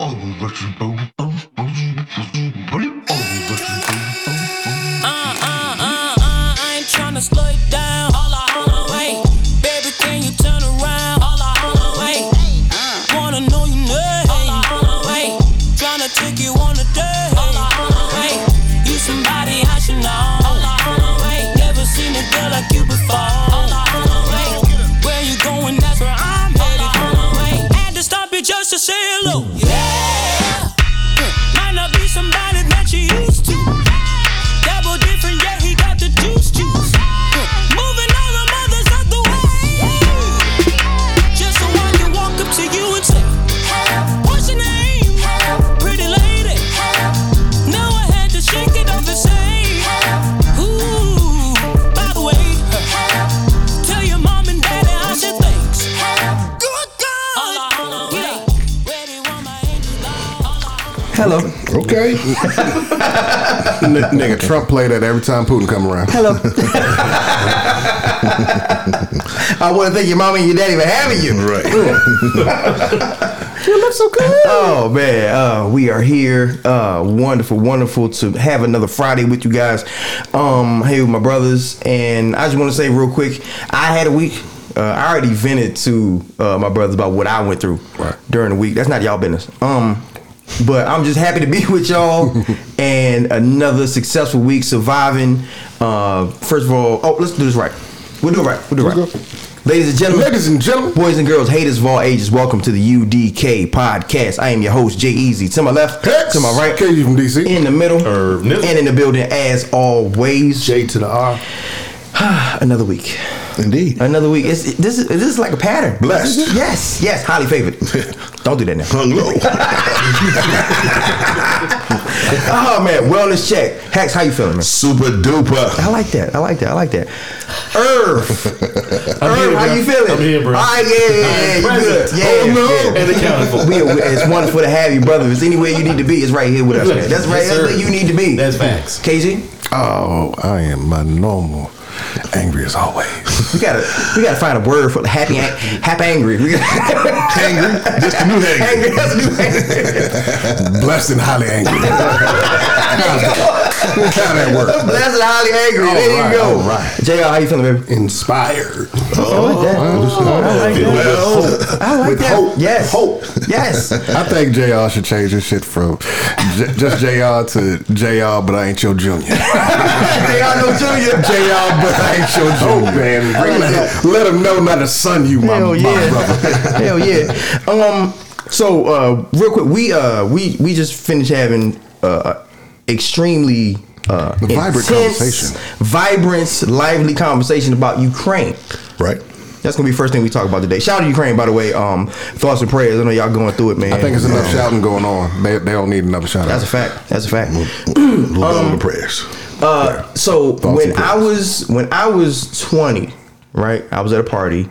Uh, N- nigga, Trump play that every time Putin come around. Hello. I want to thank your mom and your daddy for having you. Right. You look so good. Oh man, uh, we are here. Uh, wonderful, wonderful to have another Friday with you guys. Um, hey, with my brothers, and I just want to say real quick, I had a week. Uh, I already vented to uh, my brothers about what I went through Right. during the week. That's not y'all business. Um, but I'm just happy to be with y'all and another successful week surviving. Uh, first of all, oh, let's do this right. We'll do it right. We'll do it Let's right. Ladies and gentlemen, Ladies and gentlemen. boys and girls, haters of all ages, welcome to the UDK podcast. I am your host, Jay Easy. To my left, Hex. to my right, KG from DC. in the middle, Er, nip. and in the building as always. J to the R. Another week. Indeed. Another week. It's, it- this is this is like a pattern. Blessed. Yes, yes, highly favored. Don't do that now. Hung low. Oh man, wellness check. Hex, how you feeling, man? Super duper. I like that. I like that. I like that. Irv, I'm Irv, here, how bro. you feeling? I'm here, bro. All right, yeah, yeah, yeah, you good? Yeah, Oh, no. yeah. And accounted for. We, we- it's wonderful to have you, brother. If it's anywhere you need to be, it's right here with us. Man. That's right. Yes, that's where you need to be. That's facts. KG, Oh, I am my normal. Angry as always. we gotta we gotta find a word for happy happy angry. Angry? Just the new angry. angry. That's a new angry. Blessed and highly angry. How that work? Blessed highly angry. There right, you go. all right. JR, how you feeling, baby? Inspired. Oh, I like that. I like With that. hope. Yes. Hope. Yes. I think JR should change his shit from J- just JR to JR, but I ain't your junior. JR no junior. JR, but I ain't your junior. Oh, man. Let, let him know not to son you, my, Hell my yeah. brother. Hell yeah. Um. So, uh, real quick, we uh we we just finished having uh extremely uh Vibrant intense, conversation. vibrant, lively conversation about Ukraine. Right. That's gonna be the first thing we talk about today. Shout out to Ukraine, by the way. Um, thoughts and prayers. I know y'all going through it, man. I think it's enough Um, shouting going on. They, they don't need another shout That's a fact. That's a fact. Little prayers. Uh, so Thoughts when I was when I was twenty, right, I was at a party,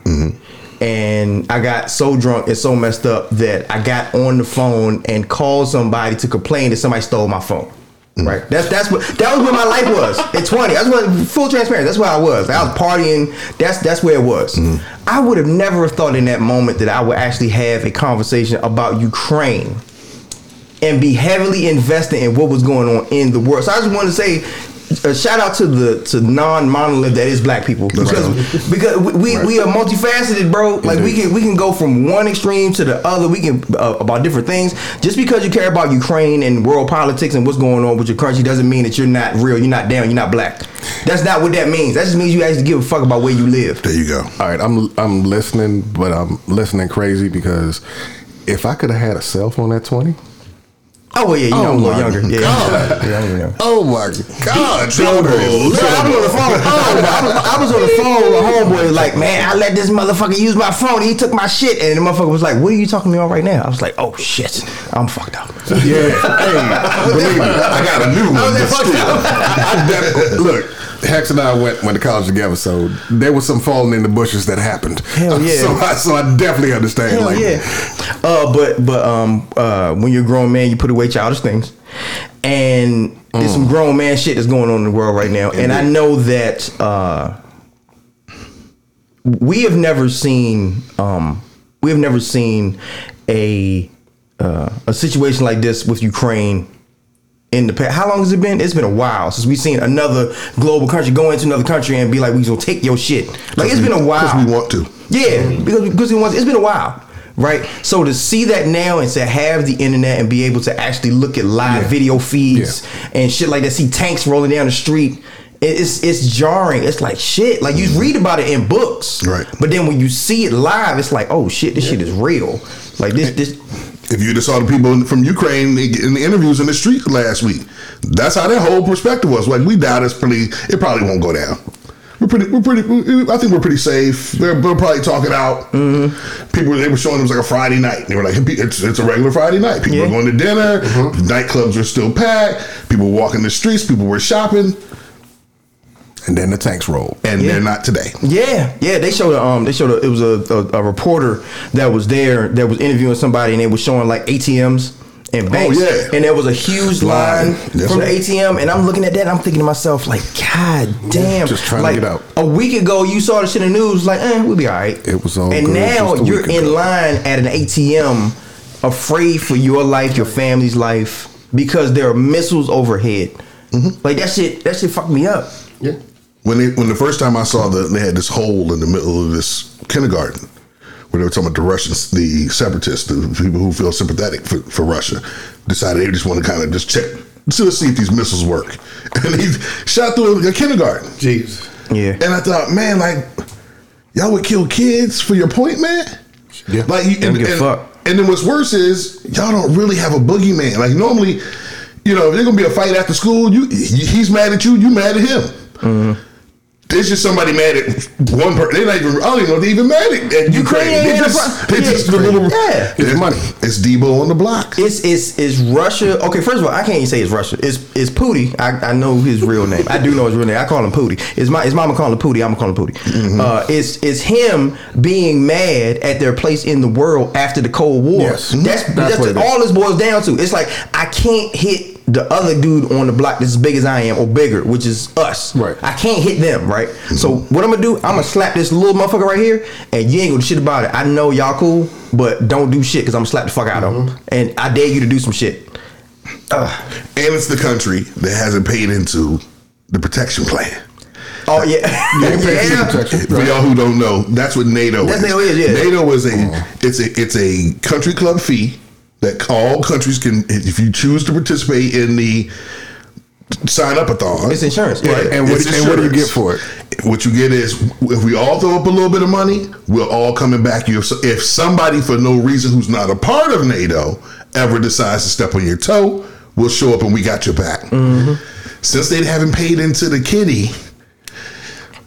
and I got so drunk and so messed up that I got on the phone and called somebody to complain that somebody stole my phone. Mm. Right, that's that's what that was where my life was at twenty. That's what full transparency. That's where I was. I was partying. That's that's where it was. Mm. I would have never thought in that moment that I would actually have a conversation about Ukraine and be heavily invested in what was going on in the world. So I just want to say a shout out to the to non monolith that is black people because because we we, we are multifaceted, bro. Like we can we can go from one extreme to the other. We can uh, about different things. Just because you care about Ukraine and world politics and what's going on with your country doesn't mean that you're not real. You're not down. You're not black. That's not what that means. That just means you actually give a fuck about where you live. There you go. All right, I'm I'm listening, but I'm listening crazy because if I could have had a cell phone at 20, Oh well, yeah, you know, oh, I'm a little younger. Yeah, God. yeah, I'm younger. oh my God, Bro, I was on the phone. Oh, I was, I was on the phone with a homeboy. Like, man, I let this motherfucker use my phone. He took my shit, and the motherfucker was like, "What are you talking to me on right now?" I was like, "Oh shit, I'm fucked up." Yeah, hey, believe me, I got a new I was one. that but fucked. I, I def- look, Hex and I went went to college together, so there was some falling in the bushes that happened. Hell yeah. So I, so I definitely understand. Hell like, yeah. Uh, but but um uh, when you're a grown man, you put away childish things, and there's some grown man shit that's going on in the world right now, and I know that uh, we have never seen um we have never seen a uh, a situation like this with Ukraine in the past. How long has it been? It's been a while since we've seen another global country go into another country and be like, "We gonna take your shit." Like it's been a while Because we want to. Yeah, because because it was, it's been a while, right? So to see that now and to have the internet and be able to actually look at live Yeah. video feeds and shit like that, see tanks rolling down the street. It's it's jarring. It's like shit. Like you mm-hmm. read about it in books, Right. But then when you see it live, it's like, oh shit, this shit is real. Like this, this. If you just saw the people from Ukraine in the interviews in the street last week, that's how their whole perspective was. Like we doubt it's pretty. It probably won't go down. We're pretty. We're pretty. I think we're pretty safe. They're, they're probably talking out. Mm-hmm. People they were showing it was like a Friday night. They were like, it's, it's a regular Friday night. People Yeah. are going to dinner. Mm-hmm. Nightclubs are still packed. People were walking the streets. People were shopping, And then the tanks rolled, and Yeah. they're not today. Yeah, yeah. They showed a, um, they showed a, it was a, a, a reporter that was there that was interviewing somebody, and they were showing like ATMs and banks. yeah. and there was a huge line Line. From the. ATM, and I'm looking at that, and I'm thinking to myself like, God damn, Just trying to like, get out. A week ago, you saw the shit in the news, like, eh, we'll be all right. It was all and now you're in ago. line at an ATM, afraid for your life, your family's life, because there are missiles overhead. Mm-hmm. Like that shit, that shit fucked me up. Yeah. When they, when the first time I saw that they had this hole in the middle of this kindergarten, where they were talking about the Russians, the separatists, the people who feel sympathetic for, for Russia, decided they just want to kind of just check, to see if these missiles work, and he shot through a kindergarten. Jeez. Yeah. And I thought, man, like y'all would kill kids for your point, man. Yeah. Like, you, and, give a and, fuck. and then what's worse is y'all don't really have a boogeyman. Like normally, you know, if there's gonna be a fight after school, you he's mad at you, you mad at him. Mm-hmm. There's just somebody mad at one person. They're not even. I don't even know if they're even mad at, at Ukraine. ain't They had just, pro- they yeah, just the little. yeah. It's money. It's Debo on the block. It's it's it's Russia. Okay, first of all, I can't even say it's Russia. It's it's Pooty. I, I know his real name. I do know his real name. I call him Pooty. It's my his mama calling him Pooty. I'm gonna call him Pooty. Uh, it's it's him being mad at their place in the world after the Cold War. Yes. That's That's that's, what it is. all this boils down to. It's like I can't hit the other dude on the block that's as big as I am or bigger, which is us. Right. I can't hit them. Right. Mm-hmm. So what I'm gonna do? I'm gonna slap this little motherfucker right here, and you ain't gonna do shit about it. I know y'all cool, but don't do shit because I'm gonna slap the fuck out of him, mm-hmm. and I dare you to do some shit. and it's the country that hasn't paid into the protection plan. Oh yeah, Yeah, yeah. protection. For y'all who don't know, that's what NATO That's is. NATO is, yeah. NATO is a it's a it's a country club fee that all countries can if you choose to participate in the sign up a thon. It's insurance, yeah. And what- and what do you get for it? What you get is if we all throw up a little bit of money, we're all coming back. You if somebody for no reason who's not a part of NATO ever decides to step on your toe, we'll show up and we got your back. Mm-hmm. Since they haven't paid into the kitty,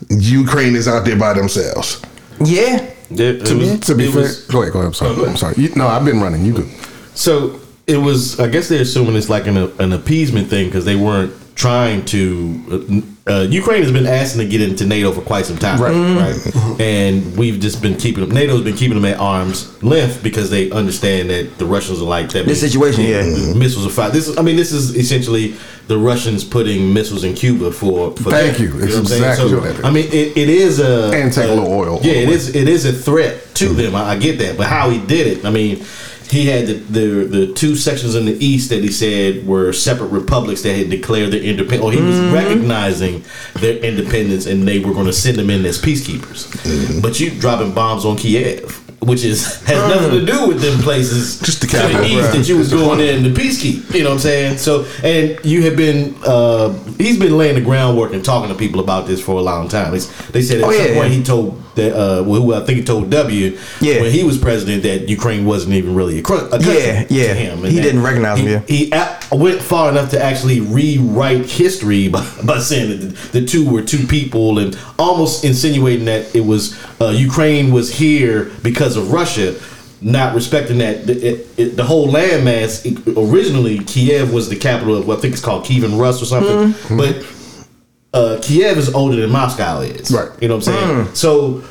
Ukraine is out there by themselves. yeah. It- it To, was- to be it fair, was- go ahead, go ahead. I'm sorry. go. I'm sorry. You, no, I've been running. You good? So it was. I guess they're assuming it's like an, an appeasement thing because they weren't trying to. Uh, uh, Ukraine has been asking to get into NATO for quite some time, Right. right? And we've just been keeping them. NATO's been keeping them at arm's length because they understand that the Russians are like that. This situation, yeah. missiles are fired. This is. I mean, this is essentially the Russians putting missiles in Cuba for. for Thank them. you. know It's what I'm saying? exactly So, what that is. I mean, it, it is a And take a a- little oil. Yeah, it is. It is a threat to them. I, I get that, but how he did it, I mean, he had the, the the two sections in the east that he said were separate republics that had declared their independence, or he was mm-hmm. recognizing their independence, and they were going to send them in as peacekeepers. Mm-hmm. But you dropping bombs on Kiev. Which is has nothing to do with them places Just the to the east right. that you was going in to peacekeep. You know what I'm saying? So, and you have been, uh, he's been laying the groundwork and talking to people about this for a long time. It's, they said at Oh, some yeah, point yeah. he told that, uh, well, who I think he told W, Yeah. when he was president, that Ukraine wasn't even really a, cr- a country Yeah, to yeah. him. He didn't recognize he, him, yeah. He a- went far enough to actually rewrite history by, by saying that the, the two were two people and almost insinuating that it was uh, Ukraine was here because of Russia. Not respecting that the, it, it, the whole landmass originally Kiev was the capital of what I think it's called Kievan Rus or something, Mm-hmm. but uh, Kiev is older than Moscow is. Right. You know what I'm saying? Mm. So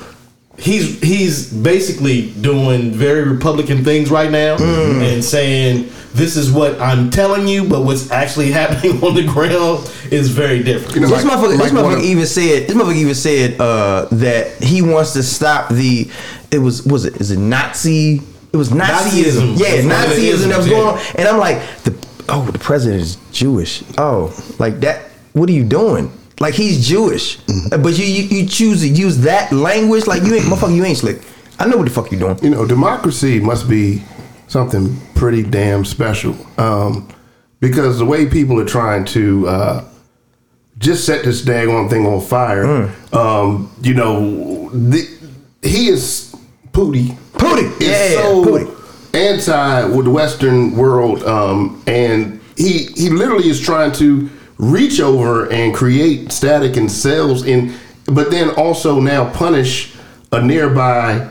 he's he's basically doing very Republican things right now Mm. and saying this is what I'm telling you, but what's actually happening on the ground is very different. You know, This like- motherfucker, like this one motherfucker of- even said. This motherfucker even said uh, that he wants to stop the. It was was it is it Nazi it was Nazism. Nazism. Yeah, That's what Nazism that was going on, and I'm like, the oh, the president is Jewish. Oh, like that. What are you doing? Like he's Jewish, but you, you you choose to use that language. Like you ain't motherfucker. You ain't slick. I know what the fuck you doing. You know, democracy must be something pretty damn special. Um, because the way people are trying to uh, just set this daggone thing on fire, um, you know, the, he is Pootie. Pootie, is yeah, so Pootie. anti with the Western world, um, and he he literally is trying to reach over and create static and cells in, but then also now punish a nearby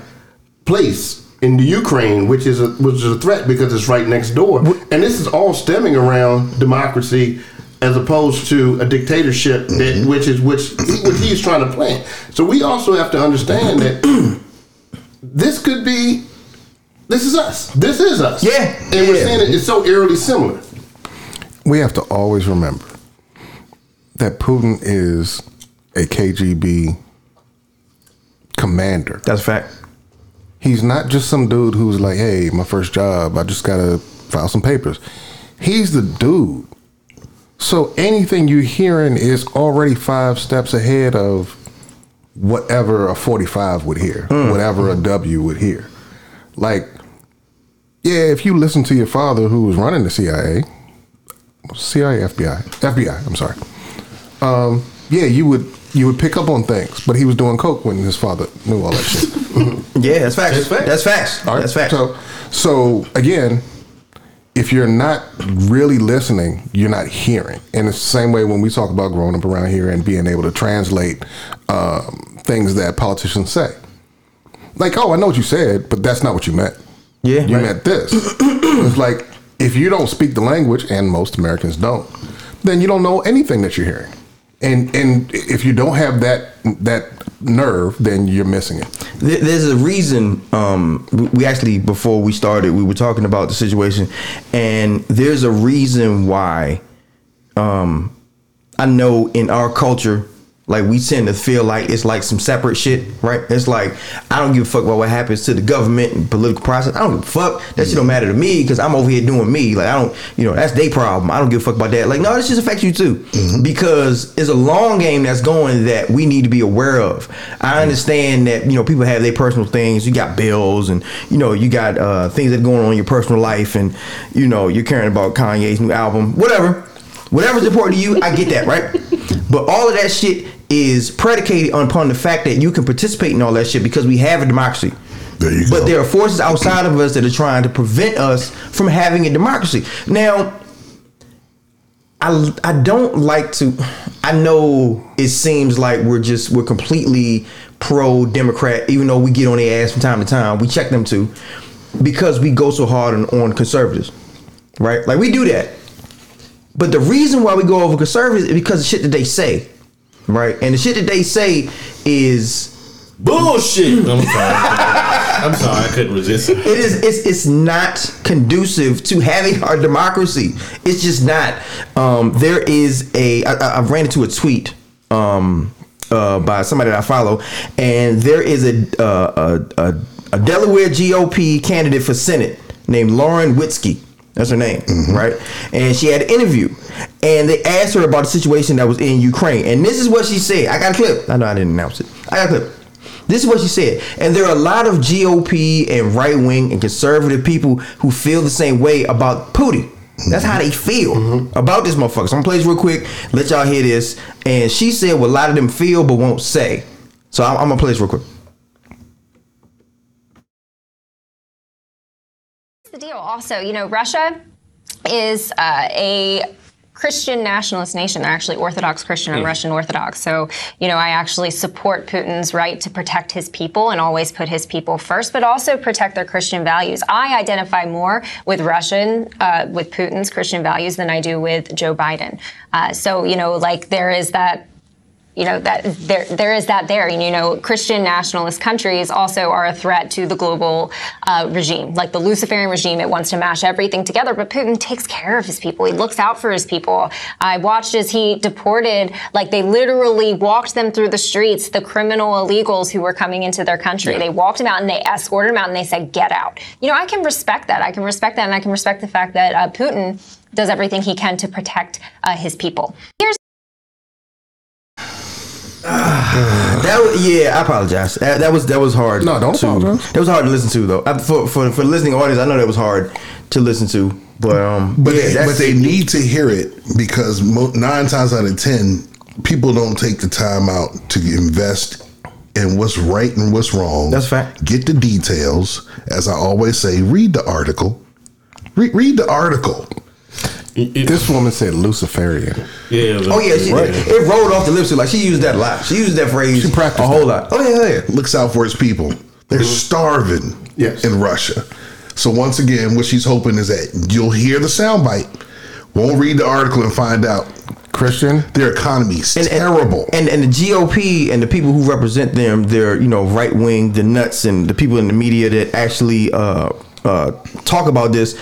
place in the Ukraine, which is a which is a threat because it's right next door, and this is all stemming around democracy. As opposed to a dictatorship, that, mm-hmm. which is which, which he's trying to plant. So we also have to understand that this could be this is us. This is us. Yeah. And we're Yeah. saying it, it's so eerily similar. We have to always remember that Putin is a KGB commander. That's a fact. He's not just some dude who's like, hey, my first job, I just gotta file some papers. He's the dude. So anything you're hearing is already five steps ahead of whatever a 45 would hear, hmm. whatever a W would hear. Like, yeah, if you listen to your father who was running the CIA, CIA, FBI, FBI, I'm sorry. Um, yeah, you would you would pick up on things, but he was doing coke when his father knew all that shit. Yeah, that's facts. That's facts. That's facts. All right. That's facts. So, so again, if you're not really listening, you're not hearing. And it's the same way when we talk about growing up around here and being able to translate um, things that politicians say. Like, oh, I know what you said, but that's not what you meant. Yeah, you right. meant this. it's like if you don't speak the language, and most Americans don't, then you don't know anything that you're hearing. And and if you don't have that that nerve, then you're missing it. There's a reason. Um, we- actually before we started, we were talking about the situation, and there's a reason why. Um, I know in our culture, like we tend to feel like it's like some separate shit, right? It's like I don't give a fuck about what happens to the government and political process. I don't give a fuck. That shit don't matter to me because I'm over here doing me. Like I don't, you know, that's their problem. I don't give a fuck about that. Like no, this just affects you too because it's a long game that's going that we need to be aware of. I understand that you know people have their personal things. You got bills and you know you got uh, things that are going on in your personal life and you know you're caring about Kanye's new album, whatever. Whatever's important to you, I get that, right? But all of that shit is predicated upon the fact that you can participate in all that shit because we have a democracy. There you But go. there are forces outside of us that are trying to prevent us from having a democracy. Now, I I don't like to. I know it seems like we're just we're completely pro Democrat, even though we get on their ass from time to time. We check them too because we go so hard on, on conservatives, right? Like we do that. But the reason why we go over conservatives is because of shit that they say, right? And the shit that they say is Bullshit. I'm sorry. I'm sorry. I couldn't resist. It. It is it's it's not conducive to having our democracy. It's just not. Um, there is a I, I I ran into a tweet um, uh, by somebody that I follow, and there is a uh, a, a, a Delaware GOP candidate for Senate named Lauren Witzke. That's her name, mm-hmm. right? And she had an interview, and they asked her about the situation that was in Ukraine. And this is what she said. I got a clip. I know I didn't announce it. I got a clip. This is what she said. And there are a lot of GOP and right wing and conservative people who feel the same way about Putin. That's how they mm-hmm. feel mm-hmm. about this motherfucker. So I'm gonna play this real quick, let y'all hear this. And she said what a lot of them feel but won't say. So I'm, I'm gonna play this real quick. the deal. Also, you know, Russia is uh, a Christian nationalist nation. They're actually Orthodox Christian and Russian Orthodox. So, you know, I actually support Putin's right to protect his people and always put his people first, but also protect their Christian values. I identify more with Russian, uh, with Putin's Christian values than I do with Joe Biden. Uh, so, you know, like there is that you know that there there is that there. You know, Christian nationalist countries also are a threat to the global uh, regime, like the Luciferian regime. It wants to mash everything together, but Putin takes care of his people. He looks out for his people. I watched as he deported, like they literally walked them through the streets, the criminal illegals who were coming into their country. They walked them out and they escorted them out and they said, "Get out." You know, I can respect that. I can respect that, and I can respect the fact that uh, Putin does everything he can to protect uh, his people. Here's That was, yeah, I apologize. That, that was that was hard. No, don't to, apologize. That was hard to listen to though. I, for, for for listening audience, I know that was hard to listen to. But um, But yeah, they, that's- but they need to hear it because mo- nine times out of ten, people don't take the time out to invest in what's right and what's wrong. That's fact. Get the details. As I always say, read the article. Re- read the article. It- This woman said Luciferian. yeah. Oh yeah, she, it rolled off the lips. Like she used that a lot. She used that phrase She practiced a whole that. lot. Oh yeah, yeah. Looks out for his people. They're starving Yes. in Russia. So once again, what she's hoping is that you'll hear the soundbite, won't read the article and find out Christian. their economy's And- and- terrible. And and the GOP and the people who represent them, they're you know right wing, the nuts and the people in the media that actually uh, uh, talk about this.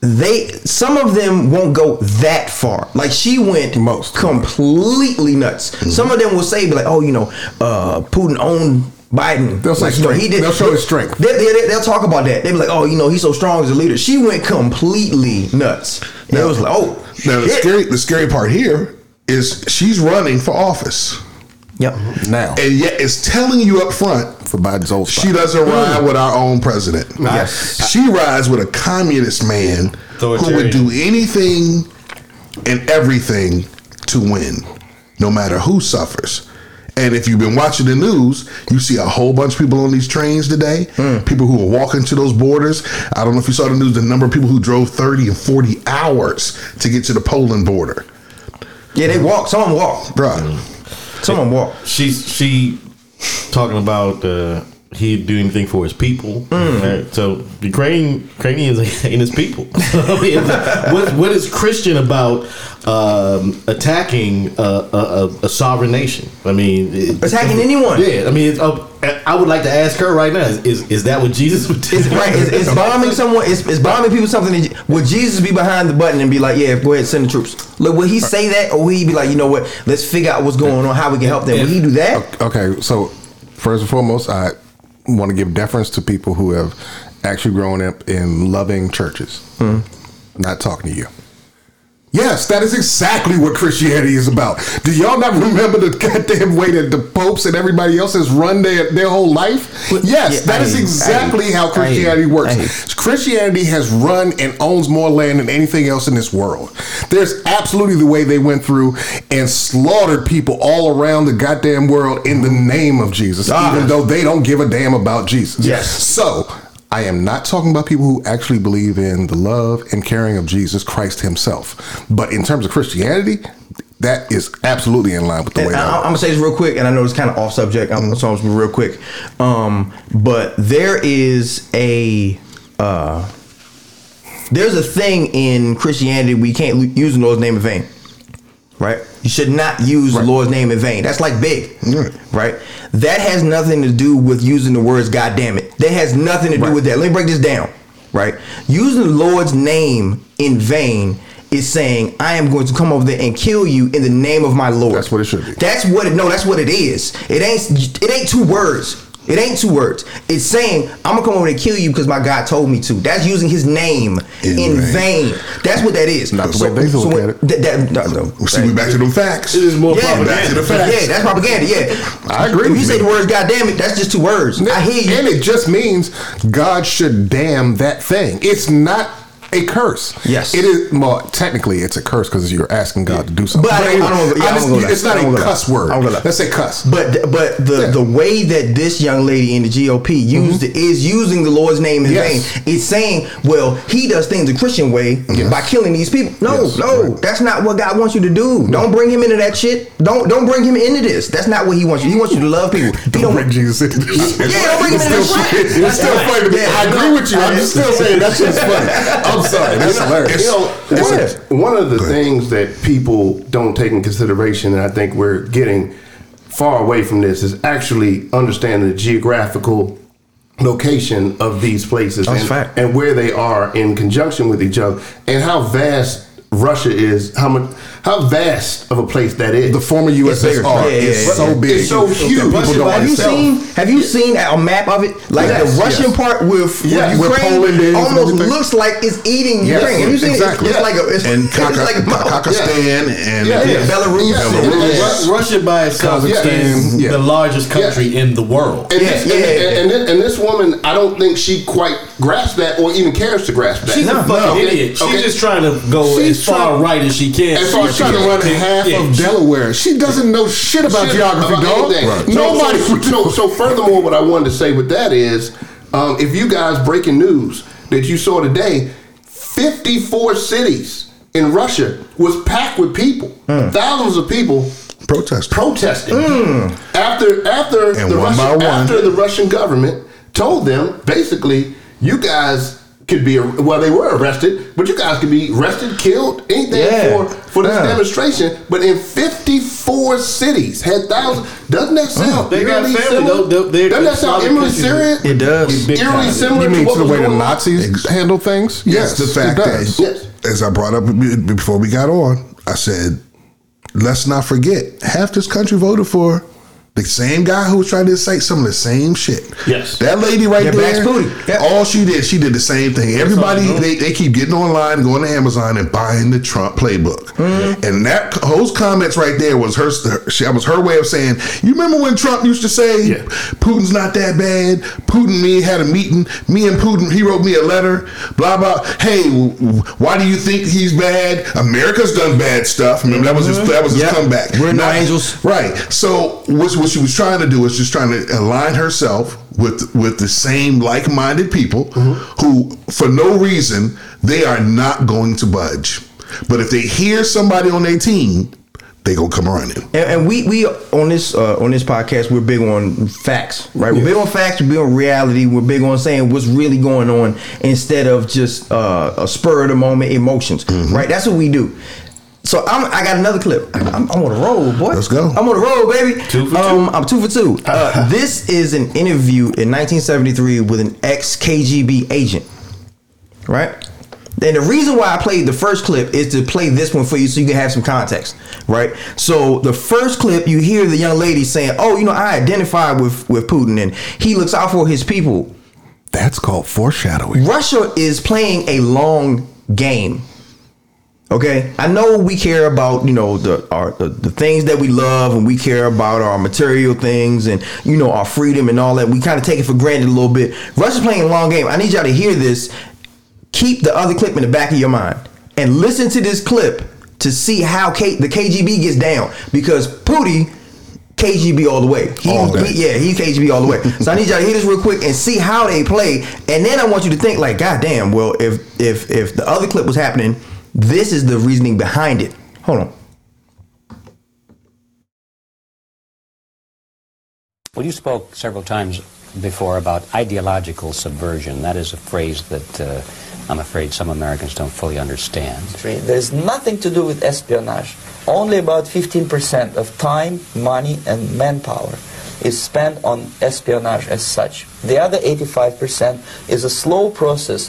They some of them won't go that far. Like she went Most. completely nuts. Mm-hmm. Some of them will say, be like, oh, you know, uh, Putin owned Biden. They'll say like, you know, strength. They'll show his strength. They, they, they'll talk about that. They'll be like, oh, you know, he's so strong as a leader. She went completely nuts. And it was like, oh, Now the scary the scary part here is she's running for office. Yep. Now And yet it's telling you up front for Biden's old spot. she doesn't ride with our own president. Yes. She rides with a communist man who would do anything and everything to win, no matter who suffers. And if you've been watching the news, you see a whole bunch of people on these trains today. Hmm. People who are walking to those borders. I don't know if you saw the news, the number of people who drove 30 and 40 hours to get to the Poland border. Yeah, they walk. Some of them walk. Bruh. Some them walk. she's she talking about uh, he'd do anything for his people. Mm. Right? So Ukraine, Ukrainians ain't his people. I mean, what what is Christian about um, attacking a, a, a, a sovereign nation? I mean, it- Attacking anyone. Yeah, I mean, it's, uh, I would like to ask her right now: Is is, is that what Jesus would do? It's right. It's, it's bombing someone. It's, it's bombing people. Something. That, would Jesus be behind the button and be like, "Yeah, go ahead, send the troops"? Look, would he say that, or would he be like, "You know what? Let's figure out what's going on, how we can help them"? Would he do that? Okay, so first and foremost, I want to give deference to people who have actually grown up in loving churches. Hmm. Not talking to you. Yes, that is exactly what Christianity is about. Do y'all not remember the goddamn way that the popes and everybody else has run their, their whole life? Yes, Yeah, that is I- exactly I- how Christianity I- works. Christianity has run and owns more land than anything else in this world. There's absolutely the way they went through and slaughtered people all around the goddamn world in the name of Jesus, Ah. even though they don't give a damn about Jesus. Yes. So, I am not talking about people who actually believe in the love and caring of Jesus Christ Himself. But in terms of Christianity, that is absolutely in line with the And way I, I'm gonna say this real quick, and I know it's kind of off subject. I'm so I'm gonna be real quick. Um, but there is a uh, there's a thing in Christianity we can't use the Lord's name in vain. Right? You should not use the Lord's name in vain. That's like big. Right. Right? That has nothing to do with using the words God damn it. That has nothing to do Right. with that. Let me break this down. Right? Using the Lord's name in vain is saying, I am going to come over there and kill you in the name of my Lord. That's what it should be. That's what it no, that's what it is. It ain't it ain't two words. It ain't two words. It's saying I'm gonna come over and kill you because my God told me to. That's using His name In in, vain. vain. That's what that is. Not the way they look when- at it. That, that, no, no. See, we back to them facts. It is more Yeah, propaganda. back to the facts. Yeah, that's propaganda. Yeah, I agree If with you say the words "God damn it," that's just two words. I hear you. And it just means God should damn that thing. It's not a curse. Yes. It is, well, technically it's a curse because you're asking God to do something. But I don't- I don't- yeah, I honest- don't go it's not I don't a cuss word. I don't. Let's say cuss. But but the Yeah. the way that this young lady in the GOP used it is using the Lord's name in Yes. vain. It's saying, well, he does things the Christian way by killing these people. No, Yes, no, right. that's not what God wants you to do. Don't bring him into that shit. Don't don't bring him into this. That's not what he wants you. He wants you to love people. He Don't bring Jesus into this. Yeah, don't bring him into this shit. It's still funny to me. I agree with you. I'm just still saying that shit's funny. I'm sorry. That's hilarious. You know, it's it's a- a- one One of the things that people don't take in consideration, and I think we're getting far away from this is actually understanding the geographical location of these places and, fact. and where they are in conjunction with each other and how vast Russia is, how much, how vast of a place that is. The former bigger. USSR Yeah, yeah, is yeah. so big. It's so huge. People don't Have you seen? Have you seen a map of it? Like Yes, the Russian yes. part with, Yes. with Ukraine Poland is almost looks like it's eating Yes, Ukraine. Have you seen exactly. it? It's, it's like a it's, and it's like a and Yeah, yeah. Belarus. Yeah. Yeah. Yeah. Ru- Russia by itself is yeah. the largest country in the world. And, Yeah, this, yeah, and, and, and, this, and this woman, I don't think she quite grasped that or even cares to grasp that. She's a fucking idiot. She's just trying to go as far right as she can. As far as trying to run half Yeah. of Delaware. She doesn't know shit about Shit geography, about dog. Right. Nobody. So, so, so, furthermore, what I wanted to say with that is, um, if you guys breaking news that you saw today, fifty-four cities in Russia was packed with people, Hmm. thousands of people protesting. protesting after after And the Russian, after the Russian government told them basically you guys could be well they were arrested but you guys could be arrested killed anything Yeah. for for this Yeah. demonstration but in 54 cities had thousands doesn't that oh, sound They got eerily family, similar though, though, they're- doesn't that sound Slavic eerily countries. serious It does. Big eerily time. similar You to mean what to the way the going on? Nazis Ex- handle things? Yes, the fact that. Yes. as I brought up before we got on, I said, let's not forget, half this country voted for the same guy who was trying to incite some of the same shit. Yes. That lady right Yeah, there, Booty. Yeah. all she did, she did the same thing. Everybody, they, they keep getting online, going to Amazon and buying the Trump playbook. Mm-hmm. And that, those comments right there was her, she, that was her way of saying, you remember when Trump used to say, Yeah. Putin's not that bad. Putin me had a meeting. Me and Putin, he wrote me a letter. Blah blah. Hey, w- w- why do you think he's bad? America's done bad stuff. Remember that was his that was his Yep. comeback. We're no Not- angels. Right. So what, what she was trying to do was just trying to align herself with with the same like minded people who, for no reason, they are not going to budge. But if they hear somebody on their team, they gonna come running. And, and we we on this uh, on this podcast we're big on facts, right? We're big on facts. We're big on reality. We're big on saying what's really going on instead of just uh, a spur of the moment emotions, right? That's what we do. So I'm, I got another clip. I'm, I'm on a roll, boy. Let's go. I'm on a roll, baby. Two for um, I'm two for two. Uh, this is an interview in 1973 with an ex KGB agent, right? And the reason why I played the first clip is to play this one for you so you can have some context, right? So the first clip, you hear the young lady saying, "Oh, you know, I identify with with Putin, and he looks out for his people." That's called foreshadowing. Russia is playing a long game. Okay, I know we care about you know the our the, the things that we love and we care about our material things and you know our freedom and all that. We kind of take it for granted a little bit. Russia's playing a long game. I need y'all to hear this. Keep the other clip in the back of your mind and listen to this clip to see how K, the KGB gets down because Pooty KGB all the way. He, All he- yeah, he KGB all the way. so I need y'all to hear this real quick and see how they play, and then I want you to think like, God damn, well, if if if the other clip was happening, this is the reasoning behind it. Hold on. Well, you spoke several times before about ideological subversion. That is a phrase that uh, I'm afraid some Americans don't fully understand. There's nothing to do with espionage. Only about 15% of time, money, and manpower is spent on espionage as such. The other 85% is a slow process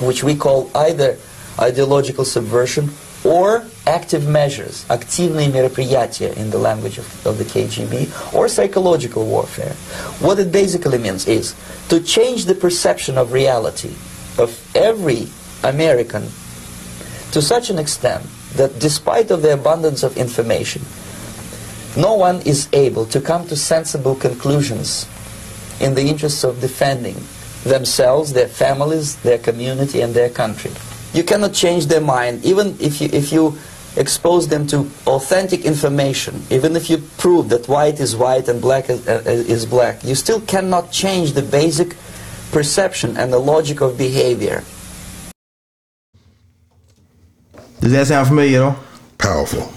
which we call either ideological subversion or active measures, активные мероприятия in the language of, of the KGB, or psychological warfare. What it basically means is to change the perception of reality of every American to such an extent that despite of the abundance of information, no one is able to come to sensible conclusions in the interests of defending themselves, their families, their community, and their country. You cannot change their mind, even if you, if you expose them to authentic information, even if you prove that white is white and black is, uh, is black, you still cannot change the basic perception and the logic of behavior. Does that sound familiar at all? Powerful.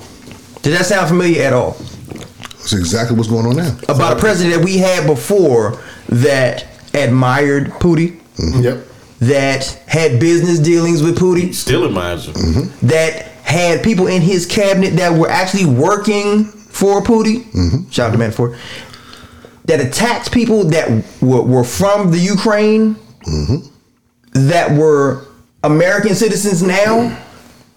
Does that sound familiar at all? That's exactly what's going on now. About a president that we had before that admired Pooty, Yep. That had business dealings with Pooty, Still admires him. Mm-hmm. that had people in his cabinet that were actually working for Pootie. Mm-hmm. Shout out to Manafort. That attacked people that were, were from the Ukraine, mm-hmm. that were American citizens now,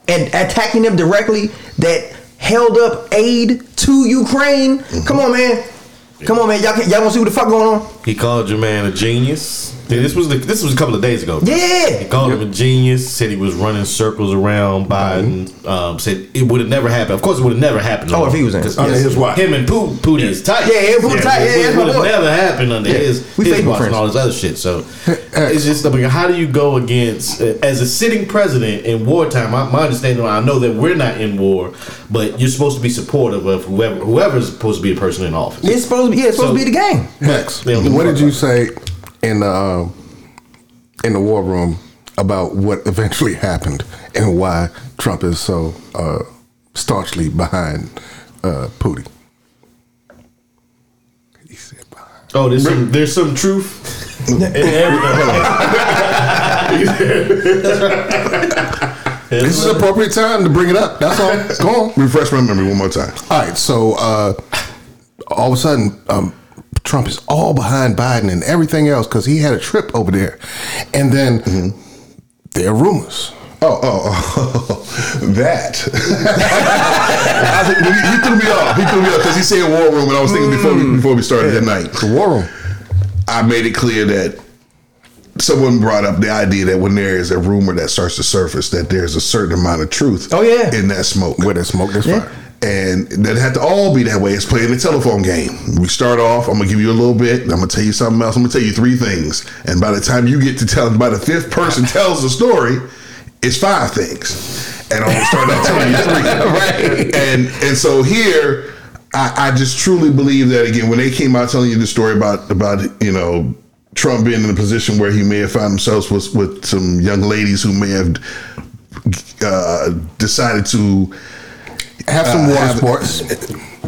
and attacking them directly. That held up aid to Ukraine. Come on, man. Come on, man. Y'all, can, y'all want to see what the fuck going on? He called your man a genius. Yeah, this was the, this was a couple of days ago. Yeah. He called him a genius. Said he was running circles around Biden. Um, said it would have never happened. Of course, it would have never happened. Oh, if he was in. 'Cause Under his watch. Him and Pooh, Pootie is tight. Yeah, yeah, Pootie tight. Yeah, it would have never happened under Yeah. his We his Facebook watch and all this other shit. So it's just I mean, how do you go against uh, as a sitting president in wartime? My, my understanding, I know that we're not in war, but you're supposed to be supportive of whoever whoever's supposed to be the person in office. It's supposed to be. Yeah, it's supposed So- to be the game. Max, They don't give a what did you say in the um, in the war room about what eventually happened and why Trump is so uh, staunchly behind uh, Putin? He said behind. Oh, there's some there's some truth in everything. This is an appropriate time to bring it up. That's all. Go on. Refresh my memory one more time. All right, so uh, all of a sudden, um, Trump is all behind Biden and everything else because he had a trip over there, and then mm-hmm. there are rumors. Oh, oh, oh, that. I he, he threw me off. He threw me off because he said war room, and I was thinking before we, before we started that mm. night. The war room. I made it clear that someone brought up the idea that when there is a rumor that starts to surface, that there's a certain amount of truth. Oh, yeah. in that smoke. Where there's smoke, there's Yeah. fire. And that had to all be that way. It's playing a telephone game. We start off. I'm gonna give you a little bit. I'm gonna tell you something else. I'm gonna tell you three things. And by the time you get to tell, by the fifth person tells the story, it's five things. And I'm gonna start out telling you three. Right. And and so here, I, I just truly believe that again when they came out telling you the story about about you know Trump being in a position where he may have found himself with with some young ladies who may have uh, decided to Have some Uh, water have- sports.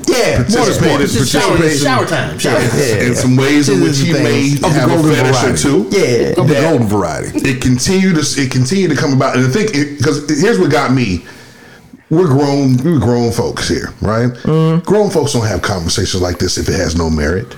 Yeah, water sports. Just shower, shower time. Shower time. Yeah. in some ways in which he and may. Of the have a golden fetish or variety. two. Yeah. Of the That golden variety. It continued to it continued to come about, and I think because here's what got me. We're grown, we're grown folks here, right? Mm-hmm. Grown folks don't have conversations like this if it has no merit.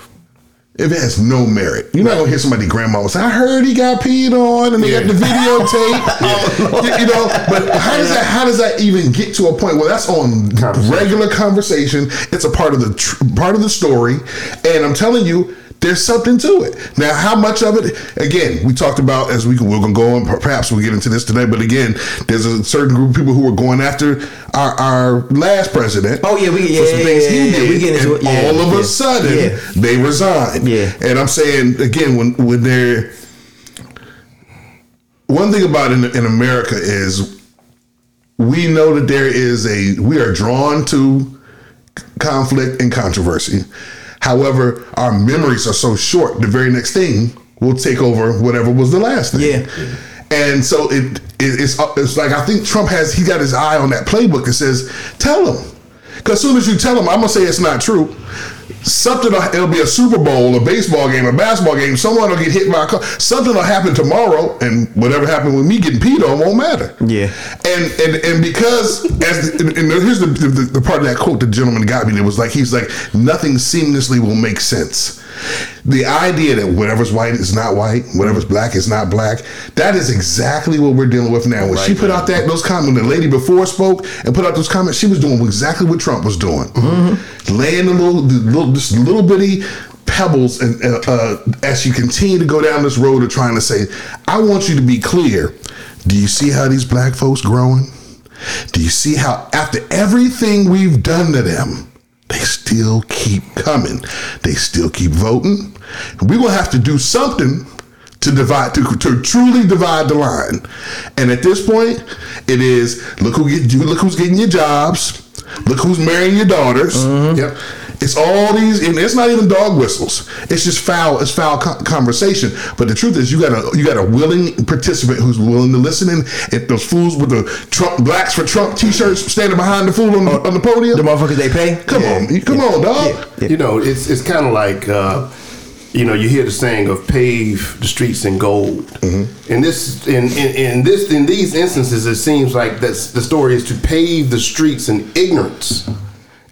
If it has no merit, you're not gonna hear somebody grandma say, "I heard he got peed on," and they got the videotape. Oh, you, you know, but how does that? How does that even get to a point? Well, that's on regular conversation. It's a part of the tr- part of the story, and I'm telling you, there's something to it. Now, how much of it? Again, we talked about as we we're gonna go on. Perhaps we'll get into this today, but again, there's a certain group of people who are going after our, our last president. Oh, yeah, we- for some yeah, things yeah, he yeah, did, we get into it, yeah, all of yeah. a sudden Yeah. they resign. Yeah. and I'm saying again when when they're one thing about in, in America is we know that there is a we are drawn to conflict and controversy. However, our memories are so short. The very next thing will take over whatever was the last thing. Yeah. And so it, it it's uh, it's like I think Trump has he got his eye on that playbook and says, tell him. Because as soon as you tell him, I'm gonna say it's not true. Something it'll be a Super Bowl, a baseball game, a basketball game. Someone will get hit by a car. Something will happen tomorrow, and whatever happened with me getting peed on won't matter. Yeah. And and and because as the, and here's the, the the part of that quote the gentleman got me. It was like he's like nothing seamlessly will make sense. The idea that whatever's white is not white, whatever's black is not black. That is exactly what we're dealing with now. When she put now. out that those comments, the lady before spoke and put out those comments, she was doing exactly what Trump was doing, laying the little, the little, just little bitty pebbles and uh, uh, as you continue to go down this road of trying to say, I want you to be clear. Do you see how these black folks growing? Do you see how after everything we've done to them, they still keep coming. They still keep voting. We're gonna have to do something to divide to, to truly divide the line. And at this point, it is look who get you look who's getting your jobs, look who's marrying your daughters. Mm-hmm. Yep. It's all these, and it's not even dog whistles. It's just foul. It's foul co- conversation. But the truth is, you got a you got a willing participant who's willing to listen. And if those fools with the Trump blacks for Trump T-shirts standing behind the fool on the, on the podium, The motherfuckers they pay. Come Yeah. on, come on, dog. Yeah. Yeah. You know, it's it's kind of like uh, you know you hear the saying of pave the streets in gold. Mm-hmm. In this in, in in this in these instances, it seems like that's the story is to pave the streets in ignorance.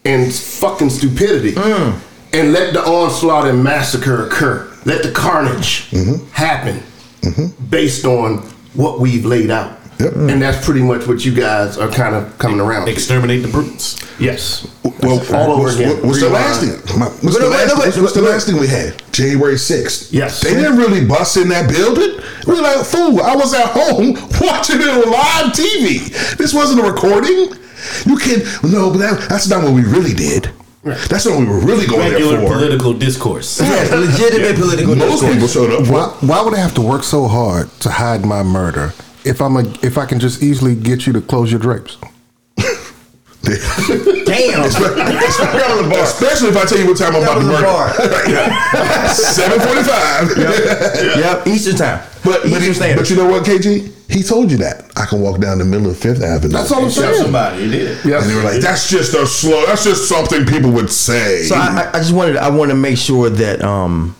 And fucking stupidity, Mm. and let the onslaught and massacre occur. Let the carnage happen based on what we've laid out. And that's pretty much what you guys are kind of coming around. to. Exterminate the brutes. Yes. Well, all over what's, again. what- what's the last thing? What's, But the, no, last, wait, no, what's, what's the last thing we had? January 6th. Yes. They didn't really bust in that building. We were like, fool, I was at home watching it on live TV. This wasn't a recording. You can no, but that, that's not what we really did. That's not what we were really going Regular there for. political discourse. Yes, legitimate political discourse. Most discourse. people showed up. Why, why would I have to work so hard to hide my murder if I'm a if I can just easily get you to close your drapes? Damn. Especially if I tell you what time I'm That about to was a murder. bar. Seven forty-five. Yep, Eastern time. But but, Eastern he, but you know what, KG? He told you that I can walk down the middle of Fifth Avenue. That's all I'm Shot saying. somebody. You did. Yes. And they were like, "That's just a slow. That's just something people would say." So I, I- I just wanted I want to make sure that um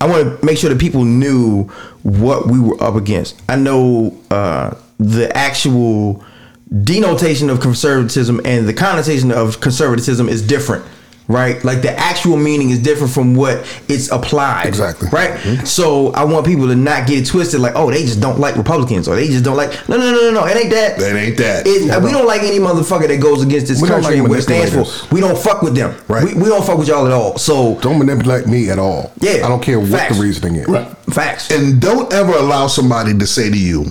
I want to make sure that people knew what we were up against. I know uh, the actual denotation of conservatism and the connotation of conservatism is different. Right, like the actual meaning is different from what it's applied. Exactly. Right. Mm-hmm. So I want people to not get it twisted. Like, oh, they just don't like Republicans, or they just don't like. No, no, no, no, no. It ain't that. That ain't that. It, we don't like any motherfucker that goes against this We country like and what it stands for. We don't fuck with them. Right. We, we don't fuck with y'all at all. So Don't manipulate me at all. Yeah, I don't care what facts. the reasoning is. Right. facts. and don't ever allow somebody to say to you,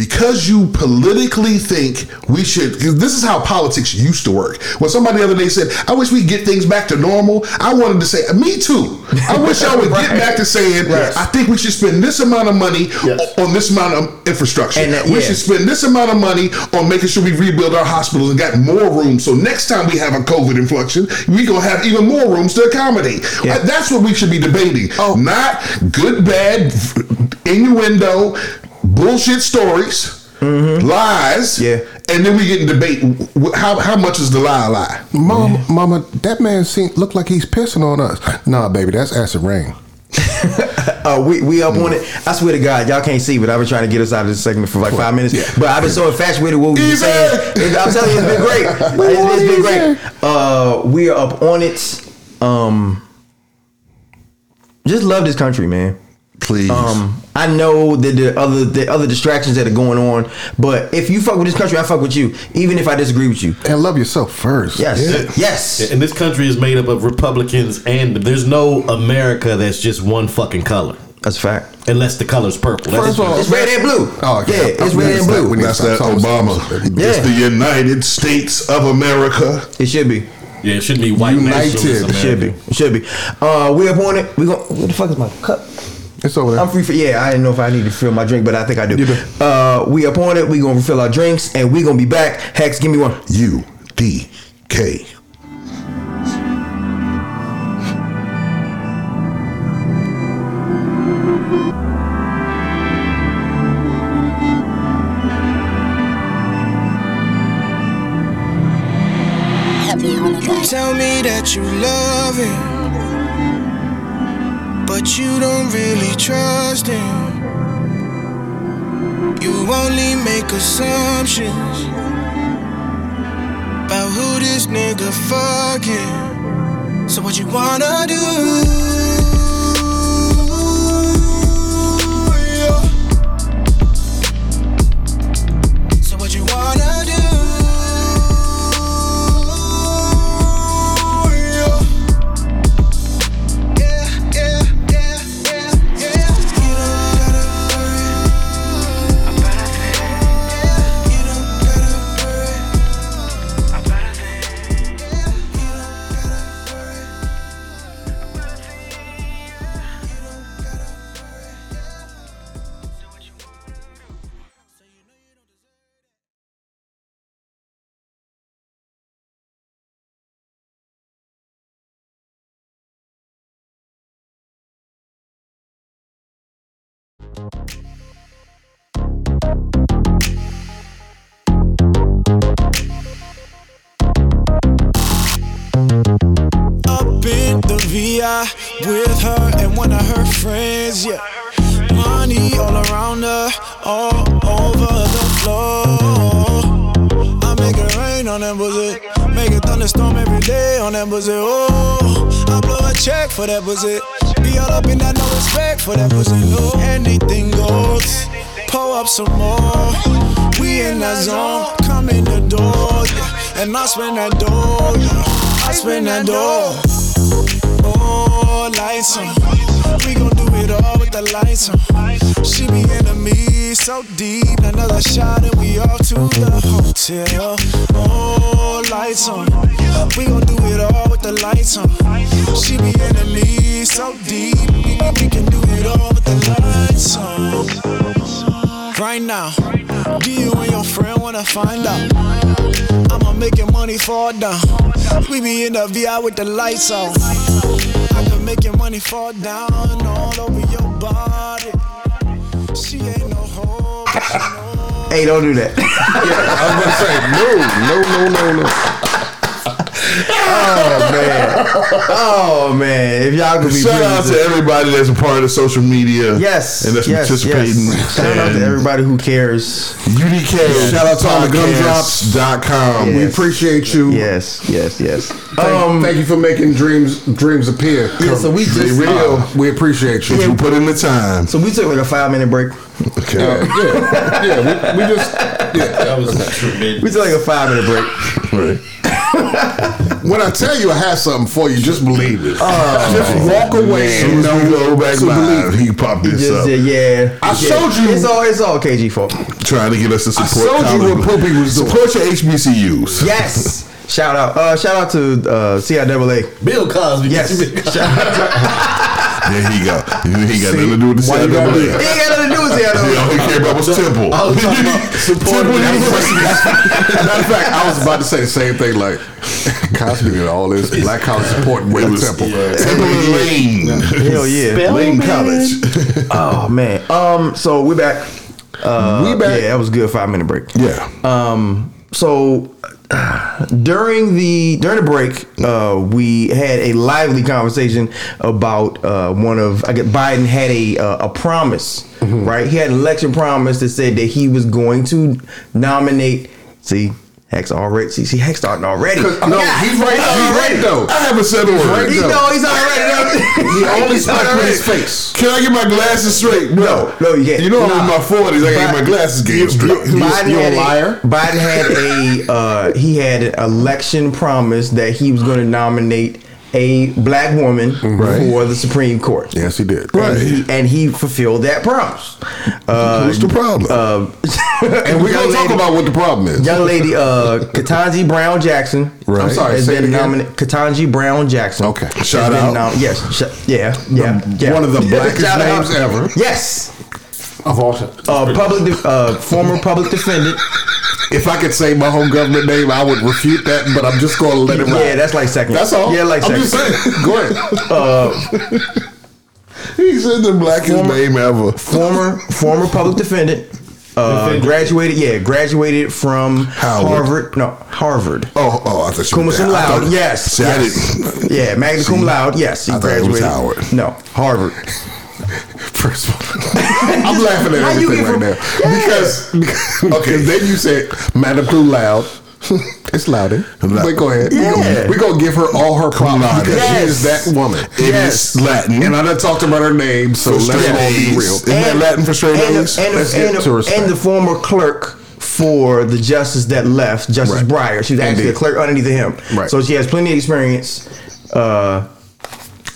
because you politically think we should. This is how politics used to work. When somebody the other day said, "I wish we get things back to normal," I wanted to say, "Me too." I wish I would get back to saying, Right. "I think we should spend this amount of money Yes. on this amount of infrastructure. That- we yeah. should spend this amount of money on making sure we rebuild our hospitals and got more rooms. So next time we have a COVID inflection, we gonna have even more rooms to accommodate. Yeah. That's what we should be debating. Oh. Not good, bad, innuendo, bullshit stories, lies. Mm-hmm. Yeah. And then we get in debate. How how much is the lie a lie? Mom, mama, that man seem look like he's pissing on us. Nah, baby, that's acid rain. Uh, we we up on it. I swear to God, y'all can't see, but I've been trying to get us out of this segment for like five minutes. But I've been so infatuated with what we've been saying. I'm telling you, it's been great. It's, it's been great. Uh, we are up on it. Um, just love this country, man. Please. Um, I know that the other the other distractions that are going on, but if you fuck with this country, I fuck with you, even if I disagree with you. And love yourself first. Yes, Yeah. yes. And this country is made up of Republicans, and there's no America that's just one fucking color, That's a fact. unless the color's purple. First of all, It's red and blue. Oh, okay. Yeah, it's red and blue. need to That's that Obama. Yeah. It's the United States of America. It should be. yeah, it shouldn't be white United. It should be. It should be. Uh, we up on it. We going What the fuck is my cup? It's over there. I'm free for yeah. I didn't know if I need to fill my drink, but I think I do. You do. Uh, we up on it. We gonna refill our drinks, and we gonna be back. Hex, give me one. U D K. Heavy on the guy. Tell me that you love him, but you don't really trust him. You only make assumptions about who this nigga fucking. So what you wanna do? VI with her and one of her friends, yeah. Money all around her, all over the floor. I'm make it rain on that pussy. Make it thunderstorm every day on that pussy. Oh, I blow a check for that pussy. Be all up in that, no respect for that pussy. No, anything goes. Pull up some more. We in that zone. Come in the door. Yeah. And I spend that door. Yeah. I spend that door. Oh, lights on. We gon' do it all with the lights on. She be into me so deep. Another shot and we off to the hotel. Oh, lights on. We gon' do it all with the lights on. She be into me so deep. We can do it all with the lights on. Right now, do you and your friend wanna find out? I'ma make your money fall down. We be in the VI with the lights on. I can make your money fall down all over your body. She ain't no hoe, but she know. Hey, don't do that. yeah, I was gonna say no, no, no, no, no. Oh man. Oh man. If y'all could be Shout out to everybody that's a part of the social media. Yes. And that's yes, participating. Yes. Shout out to everybody who cares. UDK. Shout out to all the gumdrops. Dot com. We appreciate you. Yes, yes, yes. Thank, thank you for making dreams dreams appear. Yeah, so we They just- real. uh, we appreciate you. If you put in the time. So we took like a five minute break. Okay. Uh, yeah, yeah. We, we just yeah. That was tremendous. We took like a five minute break. Right. When I tell you I have something for you, just believe it. just walk away As soon and as we know. go back to live, believe he popped this Just, up. yeah, yeah. I Yeah. showed you- It's all it's all KG fault. Trying to get us to support. I support showed you what Poopy was doing. Support your HBCUs. Yes. Shout out. Uh shout out to uh CIAA. Bill Cosby. Yes. Shout There he go. He got nothing to do with the why you gotta do CIAA. He ain't got nothing to do with He CIAA. all he cared about was Temple. I was talking about supporting Temple the University. Matter of fact, I was about to say the same thing. Like Cosby did all this black college support It with was Temple. Temple and Lane. Hell yeah. Lane College. Oh man. Um so we're back. Uh We back. Yeah, that was a good five minute break. Yeah. Um, so during the during the break, uh, we had a lively conversation about uh, one of I get Biden had a uh, a promise, right? He had an election promise that said that he was going to nominate. See, Hex already. See, see Hex starting already. 'Cause- no, he's right. He's right though. I haven't said a word. right He though. know he's already. He only He's spoke with his face. Can I get my glasses straight, bro? No, no, you can't. You know I'm in my forties. I got my glasses game straight. Biden you a had liar? Biden had a uh, he had an election promise that he was going to nominate a black woman Right. for the Supreme Court. Yes, he did. And he, and he fulfilled that promise. Uh, What's the problem? uh, And we're young gonna talk about what the problem is. Young lady, uh, Ketanji Brown Jackson. Right. I'm sorry, Has say been nominated. Ketanji Brown Jackson. Okay. has Shout been out. nom- yes. sh- yeah. Yeah. yeah. one of the blackest Shout out. names ever. Yes. Of all time. Uh, public, de- uh, former public defendant. If I could say my home government name, I would refute that, but I'm just going to let it ride. Yeah, that's like second. That's all. Yeah, like I'm second. just saying. Go ahead. Uh, He said the blackest Former- name ever. former former public defendant. Uh, graduated, yeah, graduated from Howard. Harvard. No, Harvard. Oh, oh, I thought you Cum were cum I thought- laude. Yes. See, I yes. didn't. Yeah, magna cum See, laude. Yes, he I thought it was graduated. Howard. No, Harvard. First of all, I'm laughing at everything get right from- now Yeah. because, because okay. then you said Madame Too Loud. it's louder. But go ahead. Yeah. We're gonna give her all her props laude. because she is that woman. It Yes. is Latin. And I done talked about her name, so let's straight all be A's. real. Isn't that Latin for straight and, A's? the, and, Let's the, get and, to the, and the former clerk for the justice that left, Justice Right. Breyer. She's was actually Indeed. a clerk underneath him. Right. So she has plenty of experience. Uh,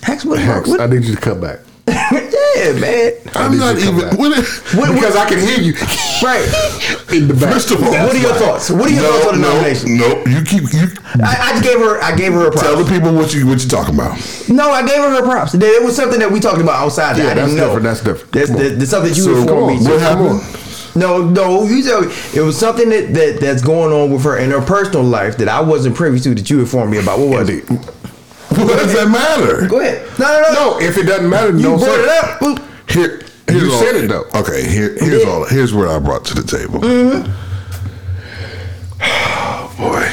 Hex, what, Hex, what, I need you to come back. yeah, man. I I'm not you to come even. back. What, What- because I can hear you Right. in the back. First of all, What are your thoughts? What are your no, thoughts on the no, nomination? No, you keep you I, I just gave her. I gave her a tell the people what you what you talking about. No, I gave her her props. There it was something that we talked about outside. that Yeah, I that's didn't know. different, that's different. That's, Come on. that- that's something you So, informed come me. what happened? No, no, you tell me. It was something that, that that's going on with her in her personal life that I wasn't privy to. That you informed me about. What was it? What does that matter? Go ahead. No, no, no. No, if it doesn't matter, you no brought say it up. Boop. Here, here's You all, said it, though. Okay, here, here's did. all. Here's what I brought to the table. Mm-hmm. Boy,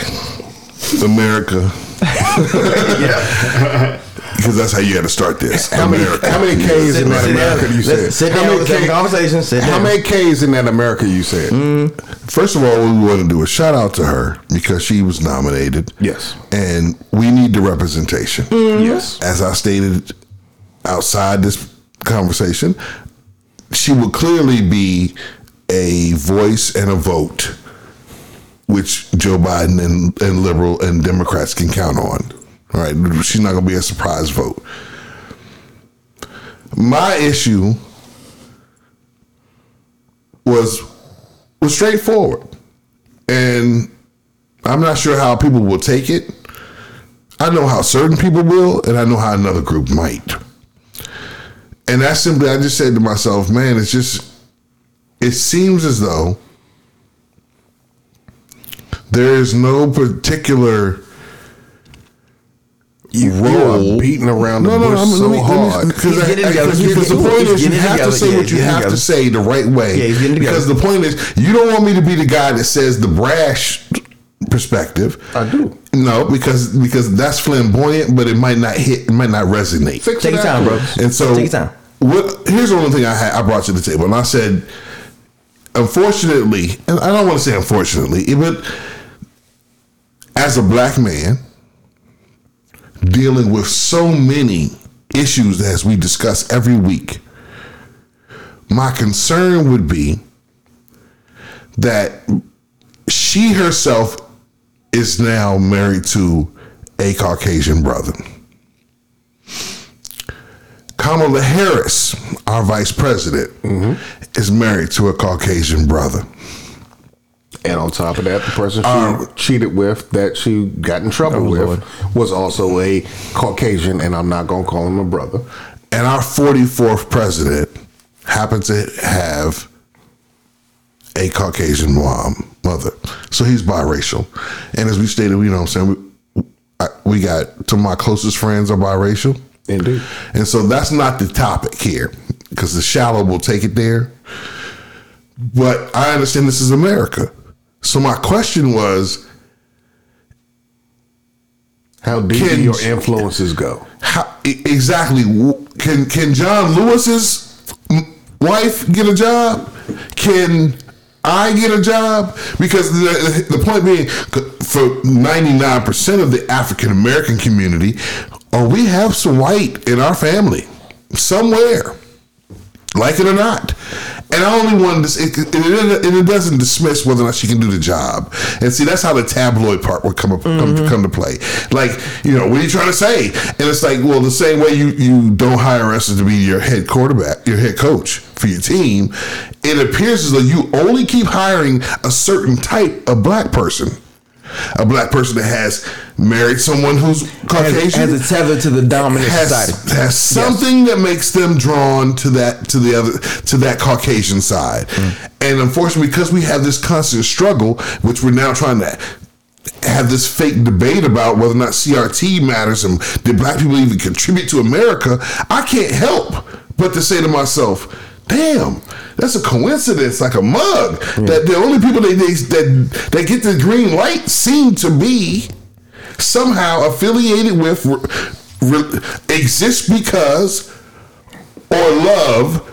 America. because that's how you had to start this. How many, how many K's in that America you said? sit how many let's have a conversation, sit how many K's in that America you said? First of all, what we want to do is shout out to her because she was nominated. Yes. And we need the representation. Mm-hmm. Yes. As I stated outside this conversation, she will clearly be a voice and a vote which Joe Biden and, and liberal and Democrats can count on. All right. She's not to be a surprise vote. My issue was was straightforward. And I'm not sure how people will take it. I know how certain people will, and I know how another group might. And that's simply, I just said to myself, man, it's just, it seems as though there is no particular You, are beating around the No, no, bush I'm- let so me- hard. because He's I- getting I- together. because- He's because the point is you have to say what you have to say the right way. Yeah, he's getting because the point is you don't want me to be the guy that says the brash perspective. I do. No, because because that's flamboyant, but it might not hit. It might not resonate. Fix Take your time, bro. And so, Take your time. what? Here's the only thing I had. I brought to the table, and I said, unfortunately, and I don't want to say unfortunately, but as a black man dealing with so many issues as we discuss every week, my concern would be that she herself is now married to a Caucasian brother. Kamala Harris, our vice president, mm-hmm. is married to a Caucasian brother. And on top of that, the person she Um, cheated with, that she got in trouble Oh, with, Lord. was also a Caucasian, and I'm not going to call him a brother. And our 44th president happens to have a Caucasian mom, mother. So he's biracial. And as we stated, you know what I'm saying, we, I, we got two of my closest friends are biracial. Indeed. And so that's not the topic here because the shallow will take it there. But I understand this is America. So my question was How deep Can- do your influences go? how exactly can can John Lewis's wife get a job? Can I get a job? Because the, the point being, for ninety nine percent of the African American community, or we have some white in our family somewhere, like it or not. And I only wanted to, it, it, it, it doesn't dismiss whether or not she can do the job. And see, that's how the tabloid part would come up, come, mm-hmm. come to play. Like, you know, what are you trying to say? And it's like, well, the same way you, you don't hire us to be your head quarterback, your head coach for your team, it appears as though you only keep hiring a certain type of black person. A black person that has married someone who's Caucasian Has, has a tether to the dominant has, society. has something that makes them drawn to that to the other to that Caucasian side. Mm. And unfortunately, because we have this constant struggle, which we're now trying to have this fake debate about whether or not CRT matters and did black people even contribute to America, I can't help but to say to myself, damn, that's a coincidence, like a mug. That the only people that, they, that that get the green light seem to be somehow affiliated with, re, because or love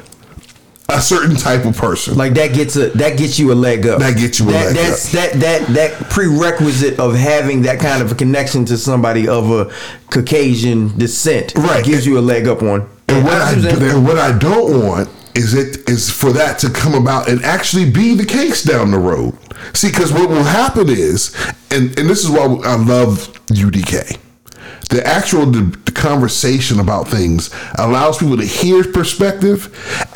a certain type of person. Like that gets a that gets you a leg up. That gets you a that, leg that's, That that that prerequisite of having that kind of a connection to somebody of a Caucasian descent Right. gives you a leg up on. And what I, I'm and what I don't want is it is for that to come about and actually be the case down the road. See, because what will happen is, and and this is why I love UDK. The actual the, the conversation about things allows people to hear perspective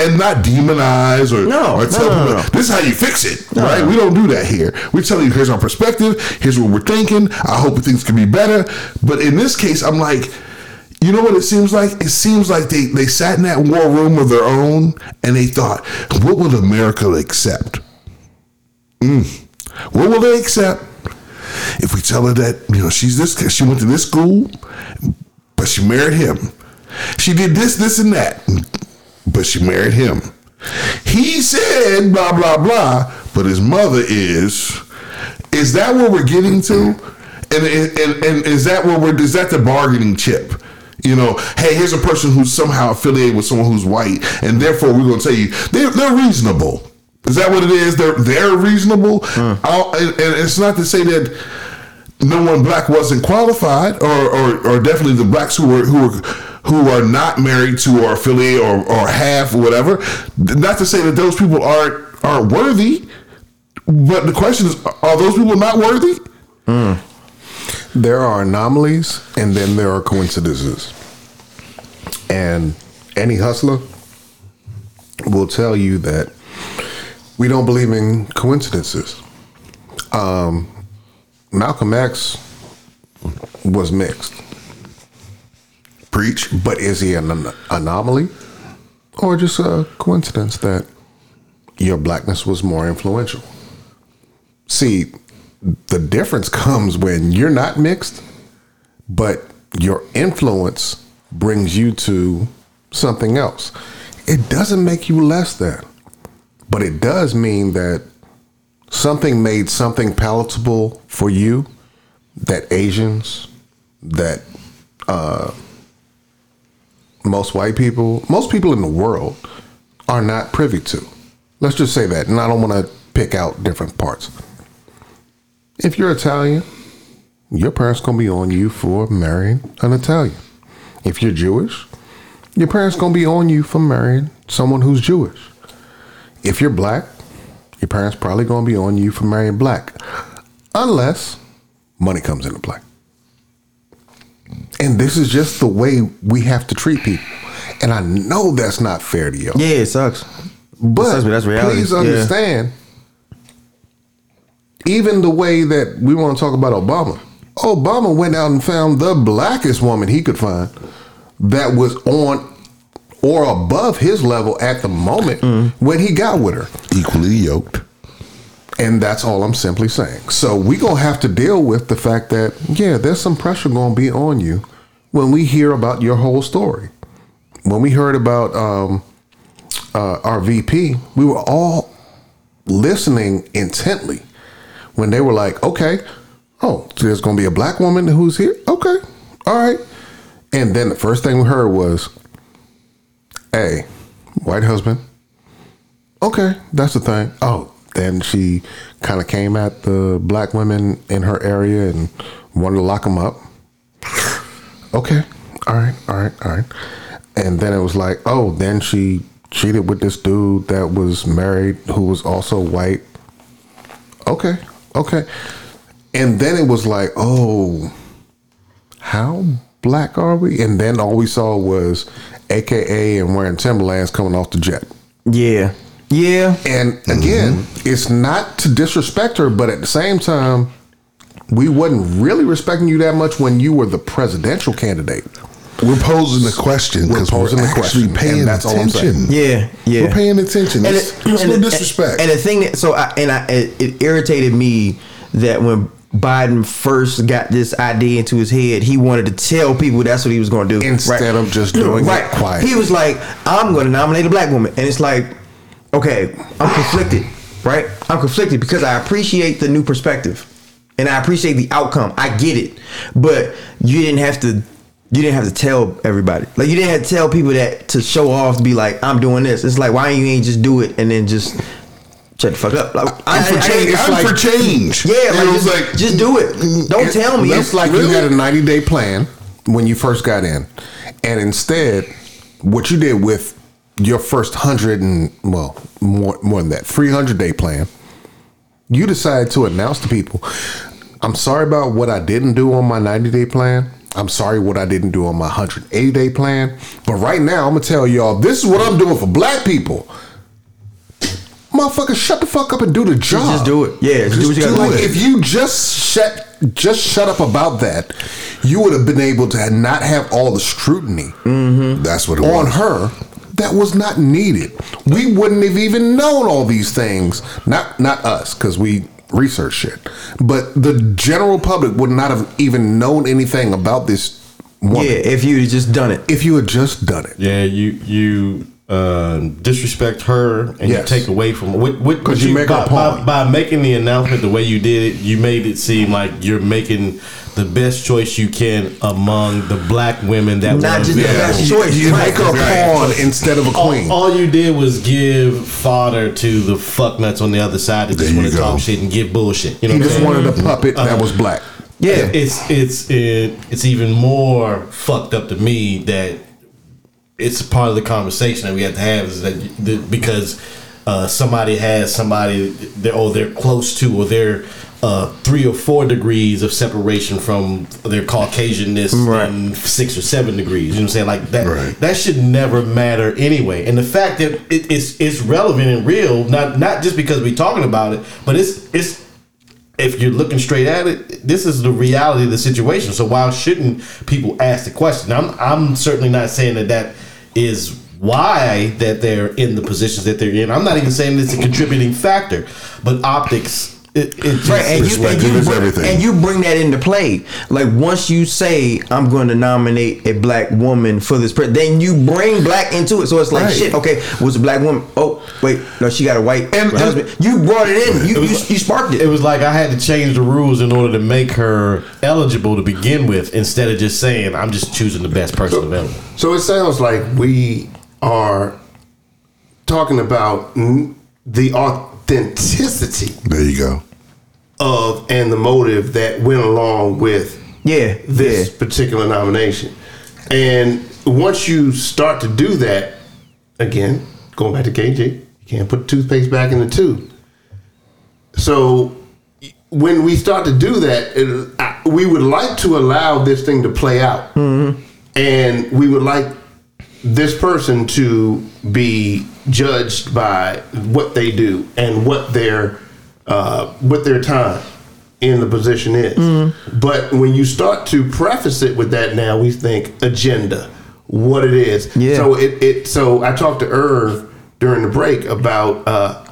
and not demonize or, No, or tell no, people no. this is how you fix it. Right? We don't do that here. We tell you here's our perspective, here's what we're thinking. I hope things can be better. But in this case, I'm like, you know what it seems like? It seems like they, they sat in that war room of their own and they thought, what will America accept? Mm. What will they accept if we tell her that, you know, she's this, she went to this school, but she married him. She did this, this, and that, but she married him. He said blah, blah, blah, but his mother is. Is that where we're getting to? And, and, and is that where we're, is that the bargaining chip? You know, hey, here's a person who's somehow affiliated with someone who's white, and therefore we're going to tell you they're they're reasonable. Is that what it is? They're they're reasonable, I'll- and, and it's not to say that no one black wasn't qualified, or, or or definitely the blacks who were who were who are not married to or affiliated or or have or whatever. Not to say that those people aren't aren't worthy, but the question is, are those people not worthy? Hmm. There are anomalies and then there are coincidences. And any hustler will tell you that we don't believe in coincidences. Um, Malcolm X was mixed. Preach. But is he an an- anomaly or just a coincidence that your blackness was more influential? See, the difference comes when you're not mixed, but your influence brings you to something else. It doesn't make you less than, but it does mean that something made something palatable for you that Asians, that uh, most white people, most people in the world are not privy to. Let's just say that, and I don't want to pick out different parts. If you're Italian, your parents gonna be on you for marrying an Italian. If you're Jewish, your parents gonna be on you for marrying someone who's Jewish. If you're black, your parents probably gonna be on you for marrying black, unless money comes into play. And this is just the way we have to treat people. And I know that's not fair to you. Yeah, it sucks. But sucks, but that's reality. please Yeah. Even the way that we want to talk about Obama, Obama went out and found the blackest woman he could find that was on or above his level at the moment Mm. when he got with her. Equally yoked. And that's all I'm simply saying. So we gonna have to deal with the fact that yeah, there's some pressure gonna be on you when we hear about your whole story. When we heard about um, uh, our VP, we were all listening intently when they were like, "Okay, oh, so there's gonna be a black woman who's here. Okay, all right." And then the first thing we heard was, "Hey, white husband." Okay, that's the thing. Oh, then she kind of came at the black women in her area and wanted to lock them up. Okay, all right, all right, all right. And then it was like, oh, then she cheated with this dude that was married who was also white. Okay, okay. And then it was like, oh, how black are we? And then all we saw was AKA and wearing Timberlands coming off the jet. Yeah. Yeah. And again, mm-hmm. it's not to disrespect her, but at the same time, we wasn't really respecting you that much when you were the presidential candidate. We're posing the question We're because we're, posing the actually question, paying and that's all I'm attention. saying. Yeah, yeah. We're paying attention. And It's, it- it's and no it- disrespect. And the thing that so I and I it, it irritated me that when Biden first got this idea into his head, he wanted to tell people that's what he was going to do Instead of just doing right. it quietly. He was like, "I'm going to nominate a black woman," and it's like, okay, I'm conflicted, right? I'm conflicted because I appreciate the new perspective and I appreciate the outcome. I get it, but you didn't have to. You didn't have to tell everybody. Like you didn't have to tell people that to show off to be like, I'm doing this. It's like why you ain't just do it and then just shut the fuck up. Like, I'm for change. it's I'm like- for change. Yeah, like, it was just, like- just do it. Don't It- tell me. It's like Really? you had a 90 day plan when you first got in. And instead, what you did with your first 100 and, well, more, more than that, 300 day plan, you decided to announce to people, I'm sorry about what I didn't do on my 90 day plan. I'm sorry what I didn't do on my 180 day plan. But right now, I'm going to tell y'all, this is what I'm doing for black people. Motherfucker, shut the fuck up and do the job. just do it. Yeah, just do what you gotta like, do. If you just shut just shut up about that, you would have been able to not have all the scrutiny mm-hmm. That's what it on was. her that was not needed. We wouldn't have even known all these things. Not not us, because we research shit. But the general public would not have even known anything about this woman yeah, if you had just done it. if you had just done it. Yeah, you you uh, disrespect her and Yes. you take away from what, what 'Cause what you make her by, a by, pawn. by making the announcement the way you did it, you made it seem like you're making the best choice you can among the black women that were. Not just the best choice. You right. make her a pawn instead of a queen. all you did was give fodder to the fucknuts on the other side that just want to talk shit and give bullshit. You know He just saying? wanted a puppet that was black. Yeah. it's it's it, it's even more fucked up to me that it's a part of the conversation that we have to have is that because uh, somebody has somebody they're oh they're close to or they're uh, three or four degrees of separation from their Caucasianness Right. and six or seven degrees. You know what I'm saying? Like that Right. that should never matter anyway. And the fact that it, it's it's relevant and real, not not just because we're talking about it, but it's it's if you're looking straight at it, this is the reality of the situation. So why shouldn't people ask the question? I'm I'm certainly not saying that that is why that they're in the positions that they're in. I'm not even saying it's a contributing factor, but optics. It, it Right, and you, and, you bring, everything. and you bring that into play. Like once you say I'm going to nominate a black woman for this, pre-, then you bring black into it. So it's like Right. shit. Okay, was a black woman? Oh wait, no, she got a white And- husband. You brought it in. You, It was you, like- you sparked it. It was like I had to change the rules in order to make her eligible to begin with, instead of just saying I'm just choosing the best person available. So it sounds like we are talking about n- the authenticity There you go. of and the motive that went along with yeah, this yeah. particular nomination. And once you start to do that, again, going back to KJ, you can't put toothpaste back in the tube. So when we start to do that, it, I, we would like to allow this thing to play out, mm-hmm. and we would like this person to be judged by what they do and what their uh, what their time in the position is. But when you start to preface it with that, now we think agenda, what it is. Yeah. So it, it so I talked to Irv during the break about uh,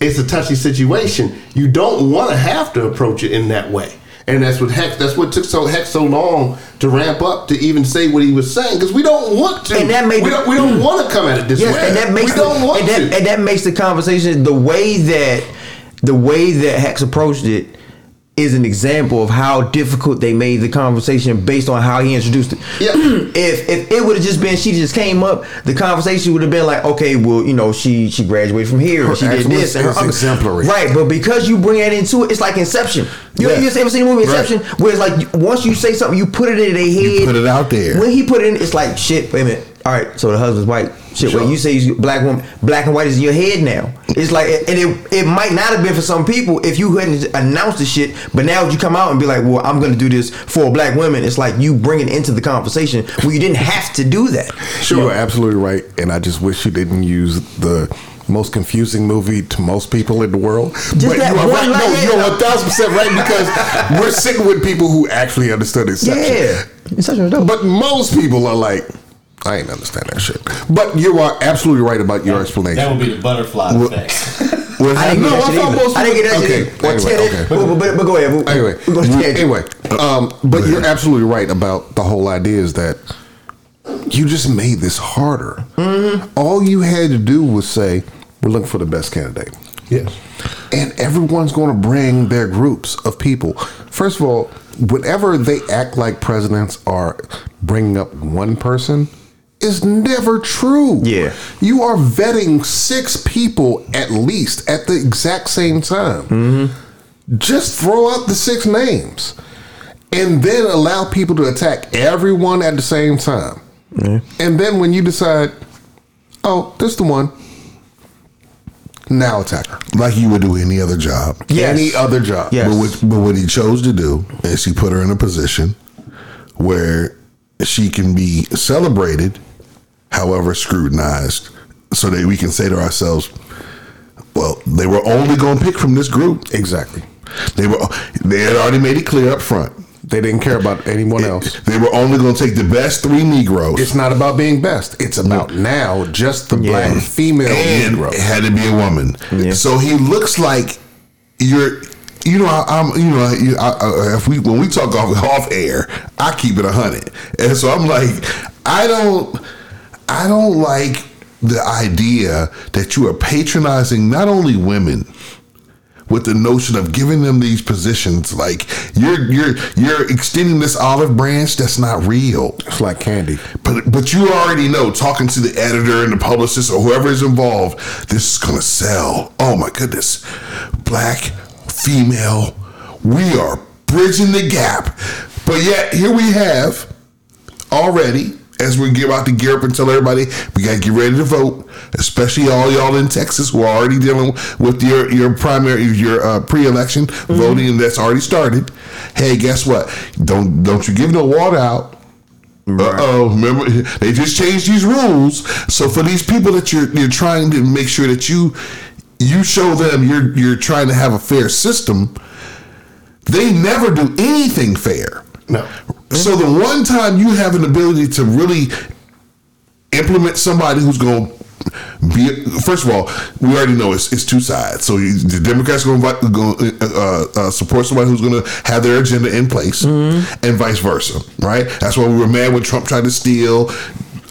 it's a touchy situation. You don't want to have to approach it in that way. And that's what heck. That's what took so heck so long to ramp up to even say what he was saying because we don't want to. And that made we don't. We don't want to come at it this Yes, way. and that makes we don't the, want and that, to. and that makes the conversation the way that the way that Hex approached it is an example of how difficult they made the conversation based on how he introduced it. Yeah. if if it would have just been she just came up, the conversation would have been like, okay, well, you know, she she graduated from here, Her she did this, and her uncle- exemplary. right? But because you bring that into it, it's like Inception. You, Yeah. you ever seen the movie Right. Inception? Where it's like once you say something, you put it in their head, you put it out there. When he put it in, it's like shit. Wait a minute. All right, so the husband's white. Shit. Sure. Wait, you say he's black woman, black and white is in your head now. It's like, and it it might not have been for some people if you hadn't announced the shit, but now you come out and be like, well, I'm gonna do this for black women. It's like you bring it into the conversation where you didn't have to do that. You are absolutely right, and I just wish you didn't use the most confusing movie to most people in the world. but that you are one right. line, No, you're one thousand percent right because we're sitting with people who actually understood Inception. Yeah, Inception was dope. But most people are like, I ain't understand that shit. But you are absolutely right about your explanation. That would be the butterfly effect. What I didn't No, get that I thought most I didn't get that people- shit. okay, anyway, okay. But, but, but go ahead. We'll- anyway, we'll go anyway, um, but you're absolutely right about the whole idea is that you just made this harder. All you had to do was say, "We're looking for the best candidate," yes. and everyone's going to bring their groups of people. First of all, whenever they act like presidents are bringing up one person. Is never true. Yeah. You are vetting six people at least at the exact same time mm-hmm. just throw out the six names and then allow people to attack everyone at the same time. And then when you decide, oh, this the one, now attack her. Like you would do any other job. Yes. Any other job. Yes. But, what, but what he chose to do is he put her in a position where she can be celebrated, however scrutinized, so that we can say to ourselves, well, they were only going to pick from this group. Exactly. They were they had already made it clear up front. They didn't care about anyone else. They were only going to take the best three Negroes. It's not about being best. It's about now just the Yeah. black female and Negro. it had to be a woman. Yeah. So he looks like you're. You know, I, I'm. You know, I, I, if we when we talk off off air, I keep it a hundred, and so I'm like, I don't, I don't like the idea that you are patronizing not only women with the notion of giving them these positions like you're you're you're extending this olive branch that's not real. It's like candy. but but you already know talking to the editor and the publicist or whoever is involved this is gonna sell. Oh my goodness. Black female we are bridging the gap. But yet here we have already as we get about to gear up and tell everybody we gotta get ready to vote, especially all y'all in Texas who are already dealing with your your primary your uh, pre-election voting that's already started. Hey, guess what? Don't don't you give no water out. Uh oh! Remember, they just changed these rules. So for these people that you're you're trying to make sure that you you show them you're you're trying to have a fair system. They never do anything fair. No. So the one time you have an ability to really implement somebody who's going to be first of all, we already know it's, it's two sides. So you, the Democrats are going to uh, uh, support somebody who's going to have their agenda in place, and vice versa, right? That's why we were mad when Trump tried to steal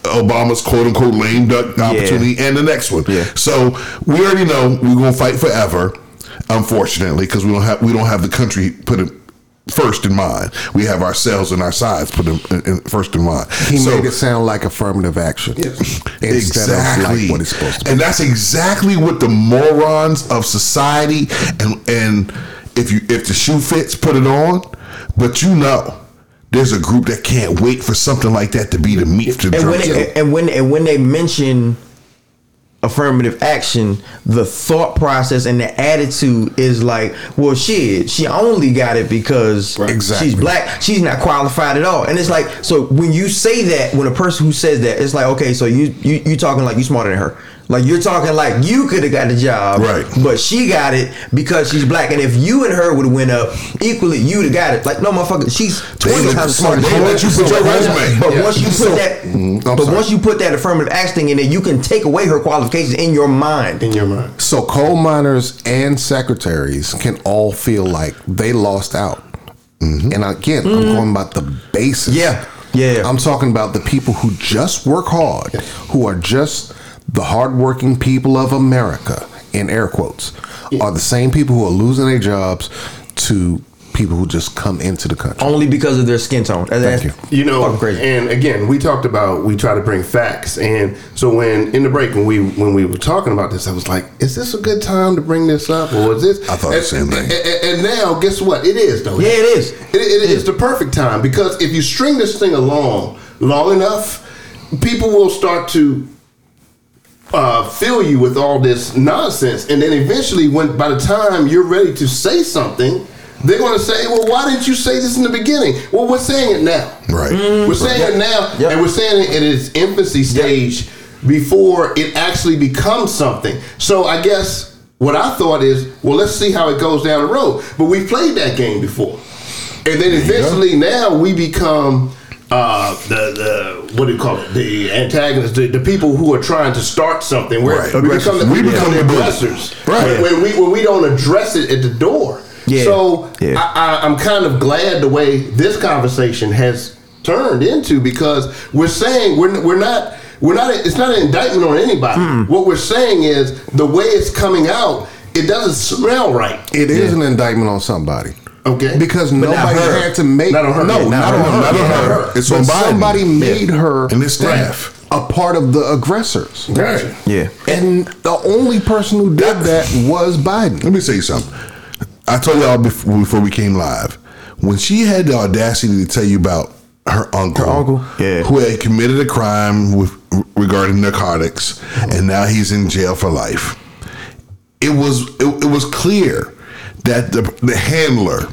Obama's quote unquote lame duck opportunity and the next one. Yeah. So we already know we're going to fight forever. Unfortunately, because we don't have we don't have the country put it first in mind. We have ourselves and our sides put in, in, first in mind. He So- made it sound like affirmative action instead exactly. like what it's supposed to be. And that's exactly what the morons of society and and if you if the shoe fits, put it on. But you know, there's a group that can't wait for something like that to be the meat to and when drink. they, and when and when they mention affirmative action, the thought process and the attitude is like, well, shit, she only got it because Exactly. she's black. She's not qualified at all. And it's like, so when you say that, when a person who says that, it's like, okay, so you you you talking like you smarter than her. Like you're talking like you could have got the job, Right. But she got it because she's black. And if you and her would have went up equally, you'd have got it. Like no, motherfucker, she's twenty let- times smarter. they than let you put your resume. But Yeah. once you put that, Mhm. But sorry. once you put that affirmative action thing in there, you can take away her qualifications in your mind. in your mind. So coal miners and secretaries can all feel like they lost out. And again, I'm going about the basis. Yeah. Yeah. I'm talking about the people who just work hard, who are just the hardworking people of America, in air quotes, are the same people who are losing their jobs to people who just come into the country. Only because of their skin tone. Thank you. You know, crazy. and again, we talked about we try to bring facts, and so when in the break when we when we were talking about this, I was like, "Is this a good time to bring this up, or is this?" I thought the and, same thing. And, and- and now, guess what? It is though. Yeah, it is. It, it is the perfect time because if you string this thing along long enough, people will start to uh, fill you with all this nonsense, and then eventually, when by the time you're ready to say something, they're going to say, "Well, why didn't you say this in the beginning?" Well, we're saying it now. Right. We're saying it now, Yep. and we're saying it in its infancy stage before it actually becomes something. So I guess what I thought is, well, let's see how it goes down the road. But we played that game before, and then eventually now we become uh, the the what do you call it? The antagonists, the, the people who are trying to start something. Where Right. we become the, We we become the aggressors. Right. When, when we when we don't address it at the door. Yeah. So Yeah. I, I, I'm kind of glad the way this conversation has turned into because we're saying we're we're not we're not it's not an indictment on anybody. What we're saying is the way it's coming out, it doesn't smell right. It is an indictment on somebody. Okay. Because not nobody her. had to make Not on her. no, Yeah, not, not on on her, her. Not on Not her. It's But on Biden. Somebody made her And his staff. a part of the aggressors. Right. Yeah. And the only person who did that was Biden. Let me say something. I told y'all before, before we came live when she had the audacity to tell you about her uncle, Her uncle? Yeah. who had committed a crime with regarding narcotics, and now he's in jail for life. It was it, it was clear that the the handler.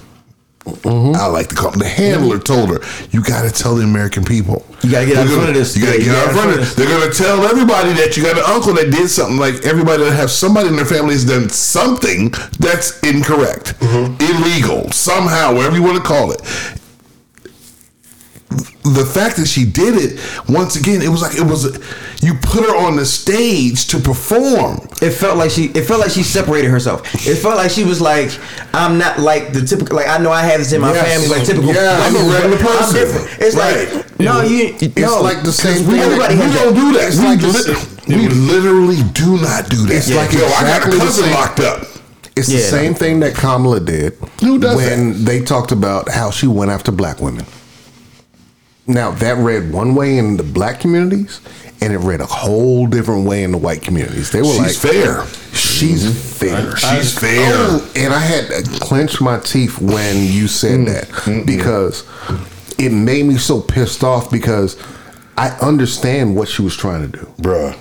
Mm-hmm. I like to call him the handler. Mm-hmm. Told her, "You got to tell the American people. You gotta get out in front of this. You got to get out in front of this. They're going to tell everybody that you got an uncle that did something. Like everybody that have somebody in their family has done something that's incorrect, mm-hmm. illegal, somehow, whatever you want to call it. The fact that she did it once again, it was like it was. You put her on the stage to perform. It felt like she. It felt like she separated herself. It felt like she was like, "I'm not like the typical. Like I know I have this in my Yes. family. Like typical. Yeah, I'm a regular but I'm person." different. It's Right. like no, you. It's no. like the same We, thing. Everybody we don't that. do that. It's We like li- We literally do not do that. It's like Yo, I got a exactly the cousin locked up. It's the Yeah. same thing that Kamala did Who does when they talked about how she went after black women. Now that read one way in the black communities, and it read a whole different way in the white communities. They were She's like, fair. "She's mm-hmm. fair. She's fair. Oh, and I had to clench my teeth when you said mm-hmm. that mm-hmm. because it made me so pissed off because I understand what she was trying to do. Bruh.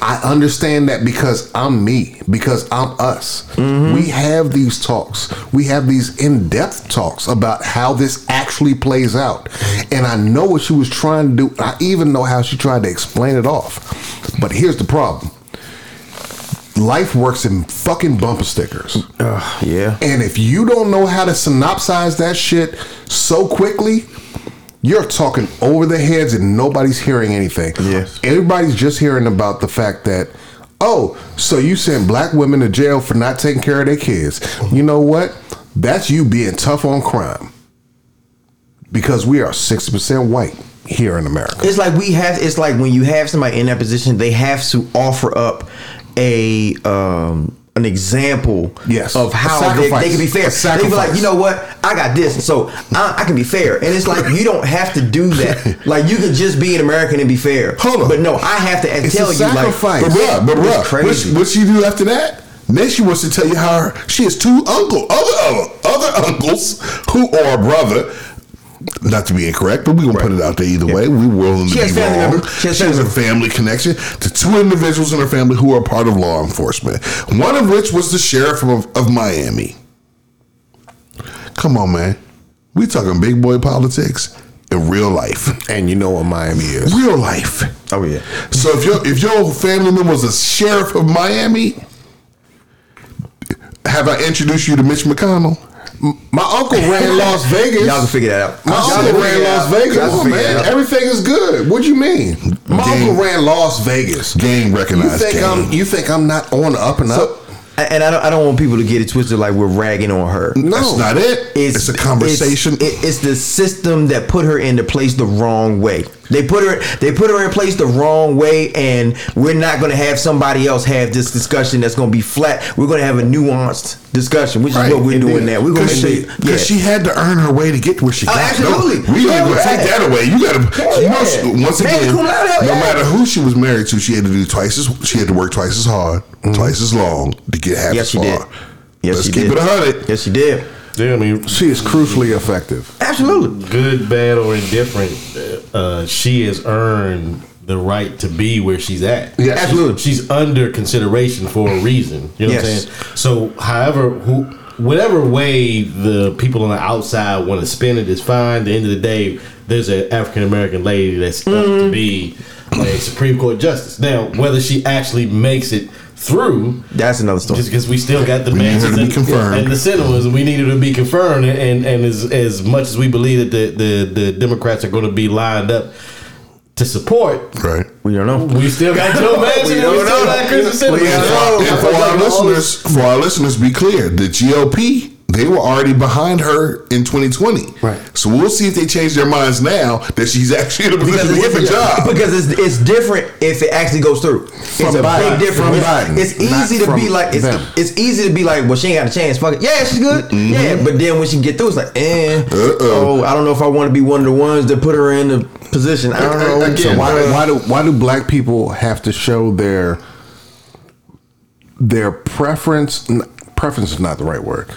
I understand that because I'm me, because I'm us. Mm-hmm. We have these talks. We have these in depth talks about how this actually plays out. And I know what she was trying to do. I even know how she tried to explain it off. But here's the problem life works in fucking bumper stickers. Yeah. And if you don't know how to synopsize that shit so quickly, you're talking over their heads and nobody's hearing anything. Yes. Everybody's just hearing about the fact that, oh, so you sent black women to jail for not taking care of their kids. You know what? That's you being tough on crime. Because we are 60% white here in America. It's like we have. It's like when you have somebody in that position, they have to offer up a um an example Yes. of how they, they can be fair. They be like, you know what? I got this, so I, I can be fair. And it's like you don't have to do that. like you can just be an American and be fair. Hold on. But no, I have to It's tell you like, sacrifice. But bruh, but bruh, crazy. what, what she do after that? Then she wants to tell you how her, she has two uncle, other, other other uncles who are a brother. Not to be incorrect, but we're gonna put it out there either way. We willing to She be wrong. members. She She has has, a family connection to two individuals in her family who are part of law enforcement. One of which was the sheriff of, of Miami. Come on, man. We talking big boy politics in real life. And you know what Miami is. Real life. oh yeah, So if your if your family member was a sheriff of Miami, have I introduced you to Mitch McConnell? My uncle ran Las Vegas. y'all can figure that out. My Y'all uncle ran Las. Vegas. Y'all can Come on, man. Everything is good. What do you mean? My Game. uncle ran Las Vegas. Game recognized. You think game. I'm? You think I'm not on up and up? And I don't, I don't want people to get it twisted like we're ragging on her. No. That's not it. It's, a conversation. It's, it- it's the system that put her into place the wrong way. They put her they put her in place the wrong way, and we're not going to have somebody else have this discussion that's going to be flat. We're going to have a nuanced discussion, which Right. is what we're doing now. We're going to Because she, make Yeah. she had to earn her way to get where she Oh, got. absolutely. No, we Yeah, gonna take that away. You gotta, Hell you know, yeah. she, once again, no matter who she was married to, she had to do twice as, she had to work twice as hard, twice as long to get half Mm-hmm. Yes, as she far. did. Yes, Let's she keep did. it hundred. Yes, she did. Yeah, I mean, She is crucially effective. Absolutely. good, bad, or indifferent, uh, she has earned the right to be where she's at. Yes. Absolutely. She's under consideration for a reason. You know what I'm saying? So, however, who, whatever way the people on the outside want to spin it is fine. At the end of the day, there's an African American lady that's up Mm-hmm. to be a Supreme Court justice. Now, whether she actually makes it through, That's another story. just because we still got the We need Manchins to be and, confirmed. and the Sinemas, and we needed to be confirmed. And and, and as as much as we believe that the the, the Democrats are going to be lined up to support, Right. we don't know. we still got Joe Manchin and we don't still know. got Kyrsten We Sinema. don't So, know. And for our listeners, for our listeners, be clear: the GOP they were already behind her in 2020. Right. So we'll see if they change their minds now that she's actually in a position to get the job. Because it's, it's different if it actually goes through. It's a Biden. big difference. From Biden. It's Not easy to be like it's, it's easy to be like, well, she ain't got a chance. Fuck it. Yeah, she's good. Yeah, but then when she get through, it's like, eh. Uh-oh. Oh, I don't know if I want to be one of the ones that put her in the position. I don't know. Again, So why, Uh, why do why do black people have to show their their preference? Preference is not the right word.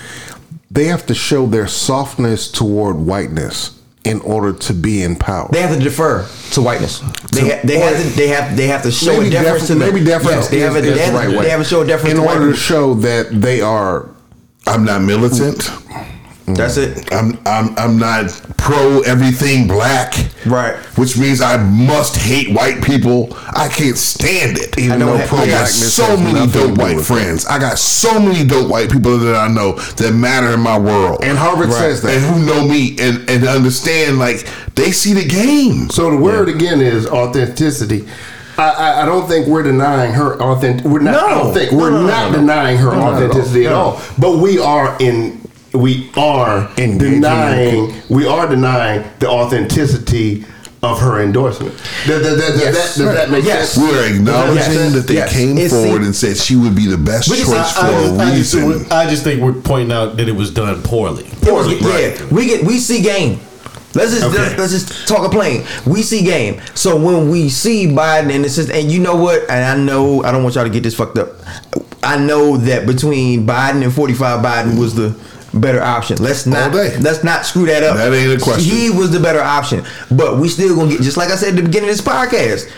They have to show their softness toward whiteness in order to be in power. They have to defer to whiteness. They ha- they have to they have they have to show maybe a deference to defer- maybe deference Yes, they have a, is, they have, the right. They have to show a deference in to order white to show that they are. I'm not militant. People. That's mm. it. I'm I'm I'm not pro everything black. Right. Which means I must hate white people. I can't stand it. Even I don't though pro I got so many dope white with it. friends. I got so many dope white people that I know that matter in my world. And Harvard says that. and who know me and, and understand like they see the game. So the word again is authenticity. I, I, I don't think we're denying her authentic. We're not. I don't think we're no, no, not no, no. denying her No, not at authenticity at No. all. But we are in. We are Engaging denying. We are denying the authenticity of her endorsement. Does, does, does, Yes. that, does that make Yes. sense? We're acknowledging Yes. that they Yes. came It forward seems- and said she would be the best But choice it's- for I, a just, I, just, reason. I just think we're pointing out that it was done poorly. It was- Poorly. yeah, we get we see game. Let's just Okay. let's, let's just talk a plain. We see game. So when we see Biden and it's just and you know what? And I know I don't want y'all to get this fucked up. I know that between Biden and 45 Biden was the better option. Let's not let's not screw that up. That ain't a question. He was the better option. But we still gonna get just like I said at the beginning of this podcast.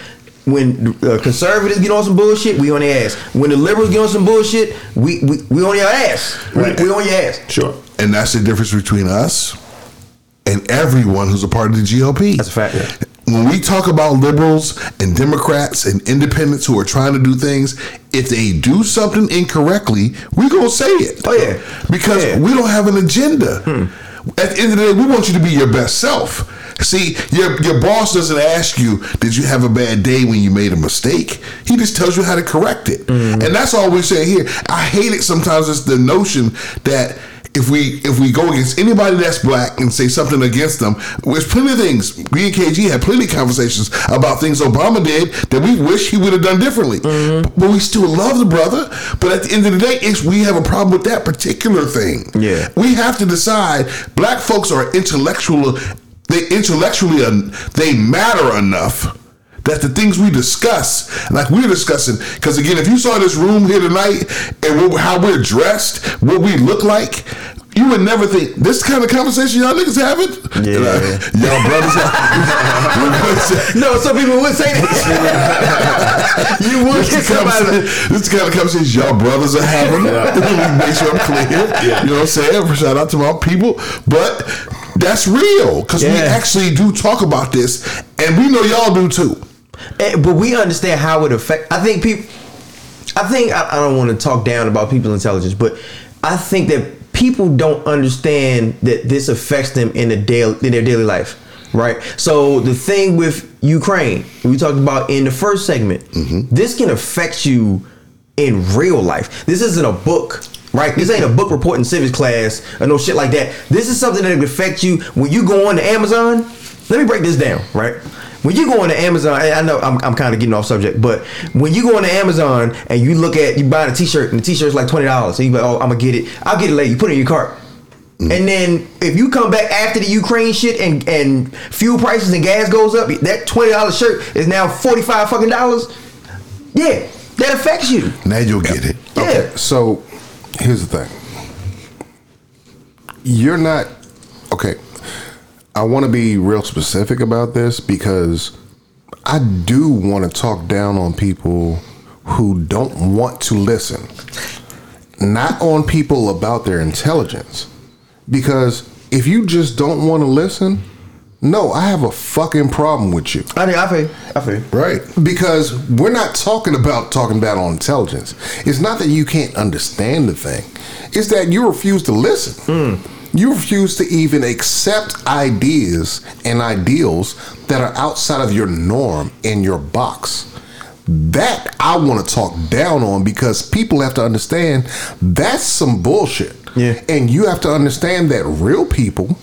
When uh, conservatives get on some bullshit, we on their ass. When the liberals get on some bullshit, we we, we on your ass. Right. We, we on your ass. Sure. And that's the difference between us and everyone who's a part of the GOP. That's a fact. When we talk about liberals and Democrats and independents who are trying to do things, if they do something incorrectly, we're gonna say it. Oh, yeah. because Yeah. we don't have an agenda. Hmm. At the end of the day, we want you to be your best self. See, your your boss doesn't ask you, "Did you have a bad day when you made a mistake?" He just tells you how to correct it, hmm. and that's all we're saying here. I hate it sometimes. It's the notion that if we if we go against anybody that's black and say something against them, there's plenty of things. We and KG had plenty of conversations about things Obama did that we wish he would have done differently. But we still love the brother. But at the end of the day, it's we have a problem with that particular thing. Yeah. we have to decide. Black folks are intellectual. They intellectually uh, they matter enough. That the things we discuss, like we're discussing, because again, if you saw this room here tonight and how we're dressed, what we look like, you would never think this kind of conversation y'all niggas having. Yeah. y'all brothers. Have, No, some people would say that. you would this, get somebody. this is the kind of conversation y'all brothers are having. Make sure I'm clear. You know what I'm saying? Shout out to my people. But that's real because we actually do talk about this, and we know y'all do too. Eh, but we understand how it affect. I think people. I think I, I don't want to talk down about people's intelligence, but I think that people don't understand that this affects them in a daily in their daily life, right? So the thing with Ukraine, we talked about in the first segment, this can affect you in real life. This isn't a book. Right, this ain't a book report in civics class or no shit like that. This is something that affects you when you go on to Amazon. Let me break this down, right? When you go on to Amazon, and I know I'm, I'm kind of getting off subject, but when you go on to Amazon and you look at you buying a T-shirt and the T-shirt's like twenty dollars, so you like, oh, I'm gonna get it. I'll get it later. You put it in your cart, mm-hmm. and then if you come back after the Ukraine shit and and fuel prices and gas goes up, that twenty dollars shirt is now forty five fucking dollars. Yeah, that affects you. Now you'll get it. Yeah. So here's the thing. You're not okay. I want to be real specific about this because I do want to talk down on people who don't want to listen. Not on people about their intelligence. Because if you just don't want to listen, no, I have a fucking problem with you. I think I feel, I feel. Right. Because we're not talking about talking about on intelligence. It's not that you can't understand the thing. It's that you refuse to listen. Hmm. You refuse to even accept ideas and ideals that are outside of your norm and your box. That I want to talk down on because people have to understand that's some bullshit. Yeah. And you have to understand that real people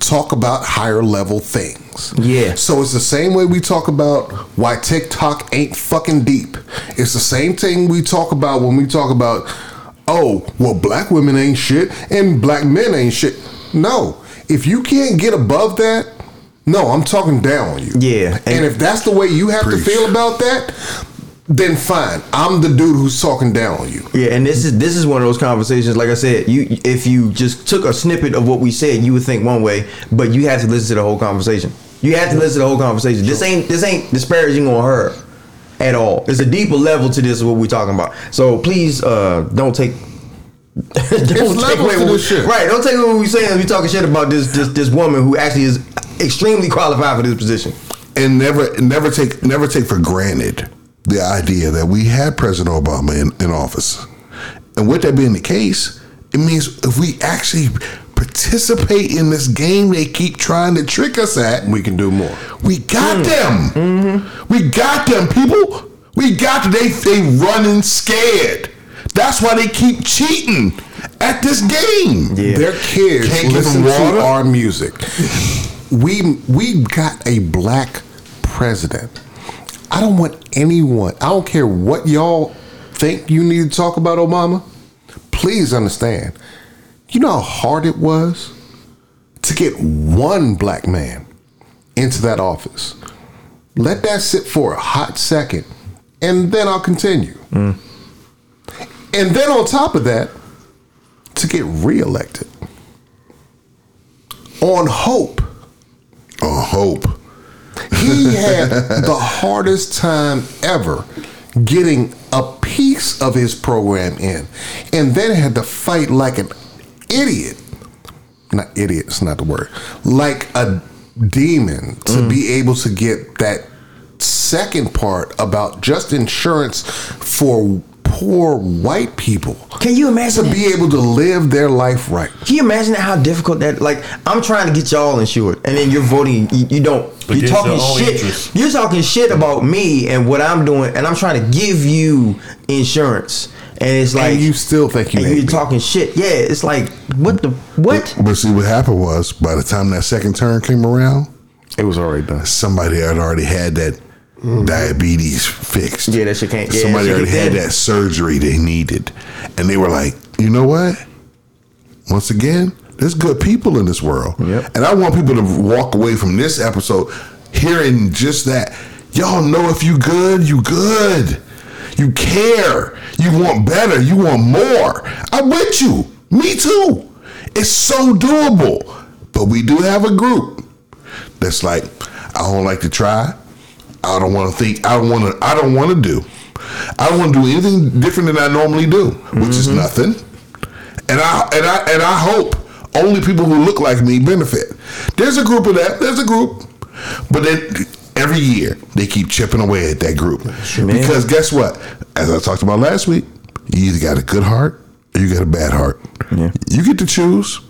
talk about higher level things. Yeah. So it's the same way we talk about why TikTok ain't fucking deep. It's the same thing we talk about when we talk about, oh, well, black women ain't shit and black men ain't shit. No. If you can't get above that, no, I'm talking down on you. Yeah. And, if that's the way you have Preach. to feel about that, then fine. I'm the dude who's talking down on you. Yeah, and this is this is one of those conversations. Like I said, you if you just took a snippet of what we said, you would think one way, but you have to listen to the whole conversation. You have to listen to the whole conversation. This ain't this ain't disparaging on her at all. There's a deeper level to this. What we're talking about. So please don't don't take. don't levels to what we- shit. Right. Don't take what we're saying. We talking shit about this this this woman who actually is extremely qualified for this position. and never never take never take for granted the idea that we had President Obama in, in office. And with that being the case, it means if we actually participate in this game they keep trying to trick us at, We can do more. we got hmm. them. Mm-hmm. We got them, people. We got they they running scared. That's why they keep cheating at this game. Yeah. Their kids Can't give listen to our music. we we got a black president. I don't want anyone. I don't care what y'all think you need to talk about Obama. Please understand. You know how hard it was to get one black man into that office. Let that sit for a hot second, and then I'll continue. Mm. And then on top of that, to get reelected on hope. On hope. He had the hardest time ever getting a piece of his program in, and then had to fight like an idiot. Not idiot, it's not the word. Like a demon to be mm. able to get that second part about just insurance for poor white people. Can you imagine to be able to live their life right? Can you imagine how difficult that? Like, I'm trying to get y'all insured, and then you're voting. You, you don't. You're talking shit. interests. You're talking shit about me and what I'm doing, and I'm trying to give you insurance, and it's like and you still think you and hate you're me. talking shit. Yeah, it's like what the what? But see, what happened was by the time that second turn came around, It was already done. somebody had already had that mm-hmm. diabetes fixed. Yeah, that shit can't- yeah, somebody already had thin. that surgery they needed, and they were like, you know what? Once again, there's good people in this world, Yep. and I want people to walk away from this episode hearing just that. Y'all know if you good, you good. You care. You want better. You want more. I'm with you. Me too. It's so doable. But we do have a group that's like, I don't like to try. I don't want to think. I don't want to. I don't want to do. I don't want to do anything different than I normally do, which is mm-hmm. nothing. And I and I and I hope only people who look like me benefit. There's a group of that. There's a group, but then every year they keep chipping away at that group because guess what? As I talked about last week, you either got a good heart or you got a bad heart. Yeah. You get to choose.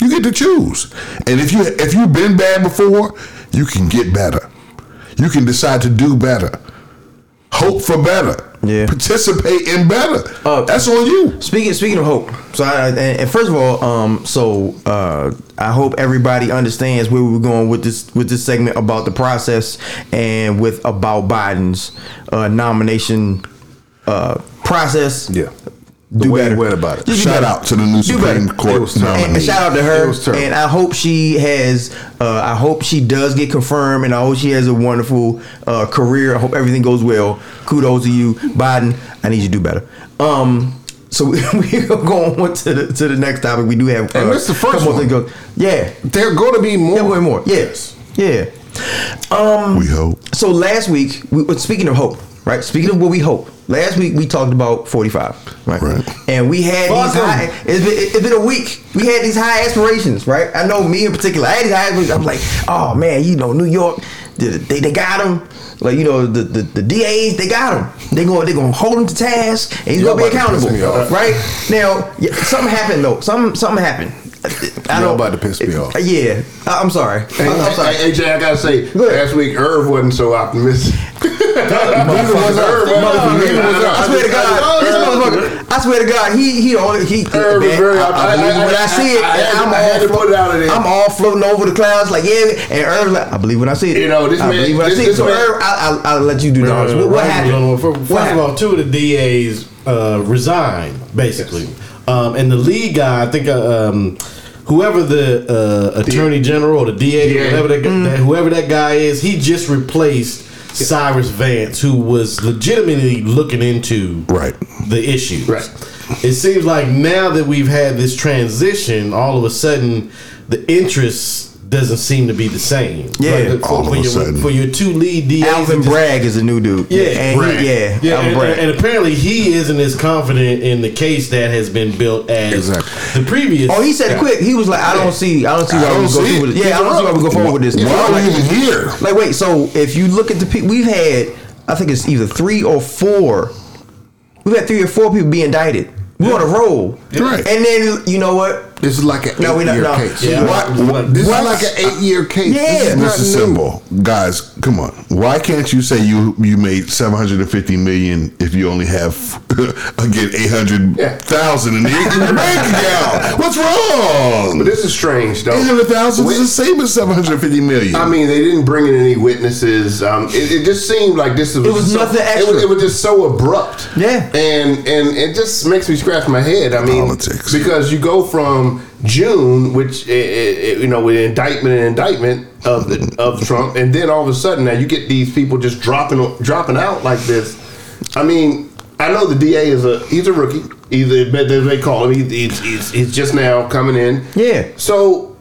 You get to choose. And if you if you've been bad before, you can get better. You can decide to do better. Hope for better. Yeah. Participate in better. Uh, That's on you. Speaking speaking of hope, so I, and, first of all, um, so uh, I hope everybody understands where we're going with this with this segment about the process and with about Biden's uh, nomination uh, process. Yeah. Do The way he better. went about it. Just Shout out to the new Do Supreme better. Court It. And, and nominee. shout out to It her. was terrible. And I hope she has. Uh, I hope she does get confirmed, and I hope she has a wonderful uh, career. I hope everything goes well. Kudos to you, Biden. I need you to do better. Um, so we are going on to the to the next topic. We do have. And this the first one. go- Yeah, There are going to be more. yeah, way more. Yes, yeah. Um, We hope. so last week, we, well, speaking of hope, right? Speaking of what we hope, last week we talked about 45, right? Right. And we had Fuck these 'em. high, it's been, it's been a week. We had these high aspirations, right? I know me in particular, I had these high aspirations. I'm like, oh man, you know, New York, they, they, they got him. Like, you know, the, the, the DAs, they got him. They going, they going to hold him to task and he's Y'all going to be about to piss accountable. Right? Now, yeah, something happened though. Something, something happened. I Y'all don't- about to piss me off. Yeah. I- I'm sorry. Hey, I'm, I'm sorry. hey, hey, Jay, I gotta say, Go last week Irv wasn't so optimistic. Neither was Irv. Motherfucker, Neither was Irv. I swear to God, this motherfucker. I swear to God, he he only he. Irv is man, very- I, I I- when I, I- see it, I- I had and to- I'm I all flo- put it out of there. I'm all floating over the clouds like yeah, and Irv like I believe when I see it. You know, this I man- believe when this- I see it. this So man- Irv, I, I'll, I'll let you do the honors. What, what happened? First of all, two of the DAs uh, resigned, basically. Um, and the lead guy, I think, uh, um, whoever the uh, attorney general or the DA, Yeah. whatever that, Mm. that- whoever that guy is, he just replaced Cyrus Vance, who was legitimately looking into Right. the issues. Right. It seems like now that we've had this transition, all of a sudden the interest doesn't seem to be the same. Yeah. Like, for, All of for a your, sudden. for your two lead DAs, Alvin it just- Bragg is a new dude. Yeah, and Bragg. he, yeah, Yeah, Alvin and, Bragg. and apparently he isn't as confident in the case that has been built as Exactly. the previous. Oh, he said it guy. quick. He was like, I don't see, I don't see why we go see through with it. Yeah, I don't see why we go forward with this. Why are we even here? Like, wait, so if you look at the people, we've had, I think it's either three or four, we've had three or four people be indicted. We're on a roll. Right. And then, you know what? This is like an No, eight-year no. case. Yeah. Why- This why- is like an eight-year case. Yeah. This is This not is new. simple, guys. Come on. Why can't you say you you made seven hundred and fifty million if you only have again eight hundred thousand in your in your bank account? What's wrong? But this is strange, though. Eight hundred thousand is the same as seven hundred and fifty million. I mean, they didn't bring in any witnesses. Um, it, it just seemed like this was. It was so, nothing It extra. was, it was just so abrupt. Yeah. and and it just makes me scratch my head. I mean, Politics. because you go from June, which eh, eh, eh, you know, with indictment and indictment of the of Trump, and then all of a sudden now you get these people just dropping dropping out like this. I mean, I know the DA is a he's a rookie. Either but they they call him. He, he's, he's, he's just now coming in. Yeah. So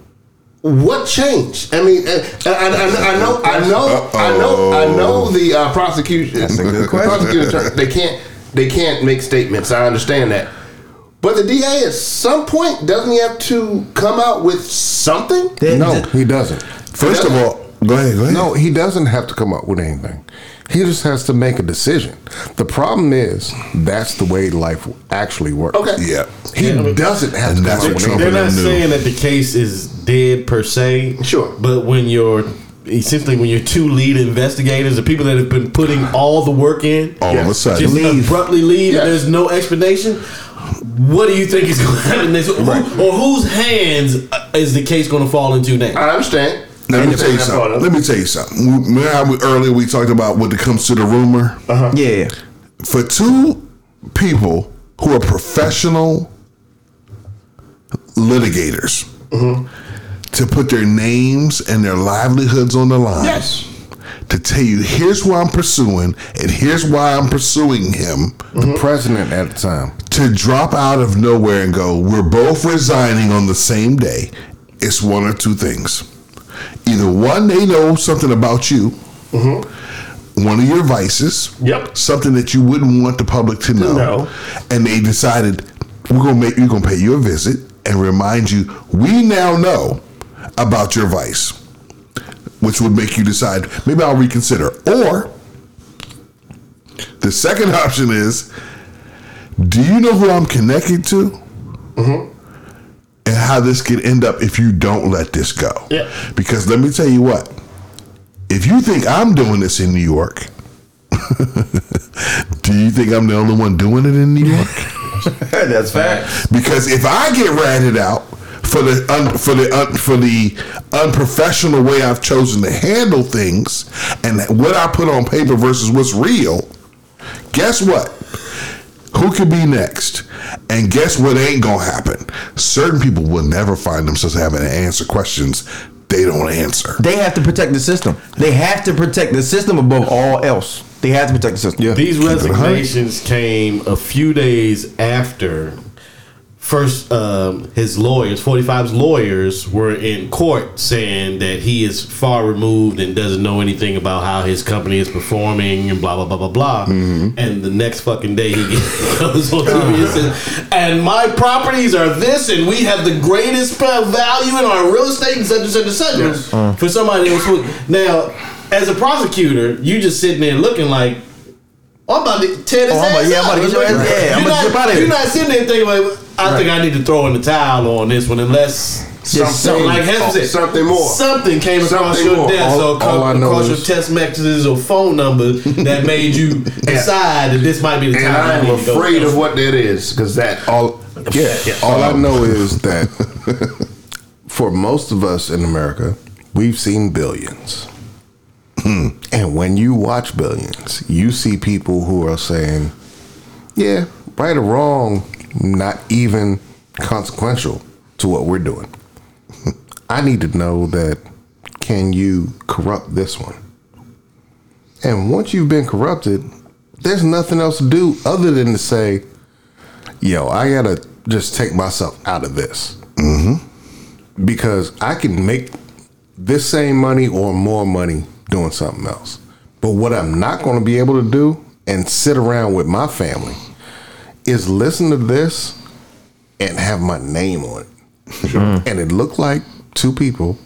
what changed? I mean, uh, I, I, I, I know, I know, I know, I know the uh, prosecution. That's a good question. prosecutor, they can't, they can't make statements. I understand that, but the DA at some point doesn't he have to come out with something? They- No, th- he doesn't. First of all, go ahead. Go ahead. No, he doesn't have to come up with anything. He just has to make a decision. The problem is that's the way life actually works. Okay. Yeah. He Yeah, I mean- doesn't have to that's come up what with Trump They're not them knew. saying that the case is dead per se. Sure. But when you're essentially when your two lead investigators, the people that have been putting all the work in, all of a sudden, just Leave. abruptly leave Yes. and there's no explanation. What do you think is going to happen next? Who- or whose hands uh, is the case going to fall into now? I understand. Let me tell you understand that part something. Let me tell you something. Remember how we, earlier we talked about when it comes to the rumor? yeah. For two people who are professional litigators to put their names and their livelihoods on the line. Yes. To tell you, here's who I'm pursuing, and here's why I'm pursuing him. The president at the time. To drop out of nowhere and go, we're both resigning on the same day, it's one or two things. Either one, they know something about you, mm-hmm. one of your vices, Yep. something that you wouldn't want the public to know, know. and they decided we're gonna make we're gonna pay you a visit and remind you we now know about your vice, which would make you decide maybe I'll reconsider. Or the second option is do you know who I'm connected to? Mm-hmm. And how this could end up if you don't let this go. Yeah. Because let me tell you what, if you think I'm doing this in New York, do you think I'm the only one doing it in New York? That's fact. Because if I get ratted out for the un, for the un, for the unprofessional way I've chosen to handle things and what I put on paper versus what's real, guess what? Who could be next? And guess what ain't gonna happen? Certain people will never find themselves having to answer questions they don't answer. They have to protect the system. They have to protect the system above all else. They have to protect the system. Yeah. These Keep it a hundred. resignations came a few days after first um, his lawyers 45's lawyers were in court saying that he is far removed and doesn't know anything about how his company is performing and blah blah blah blah blah Mm-hmm. and the next fucking day he goes on TV and says and my properties are this and we have the greatest value in our real estate and such and such and such Uh. for somebody else who now as a prosecutor you just sitting there looking like Oh, I'm about to tear this Oh, I'm about- ass yeah, I'm about to up. get your ass- You're yeah, I'm not- about to jump outta here. You're not sitting there thinking, like, I think I need to throw in the towel on this one unless Something- something like Hess said, oh, something more. something came across Something your more. desk All- or co- all I know across your is- text messages or phone number that made you decide that this might be the And time. I I'm need to go afraid of what that is because that All yeah, all I oh. know is that for most of us in America, we've seen billions. And when you watch billions, you see people who are saying, "Yeah, right or wrong, not even consequential to what we're doing." I need to know that can you corrupt this one? And once you've been corrupted, there's nothing else to do other than to say, yo, I gotta just take myself out of this. Mm-hmm. Because I can make this same money or more money doing something else. But what I'm not gonna be able to do and sit around with my family is listen to this and have my name on it. And it looked like two people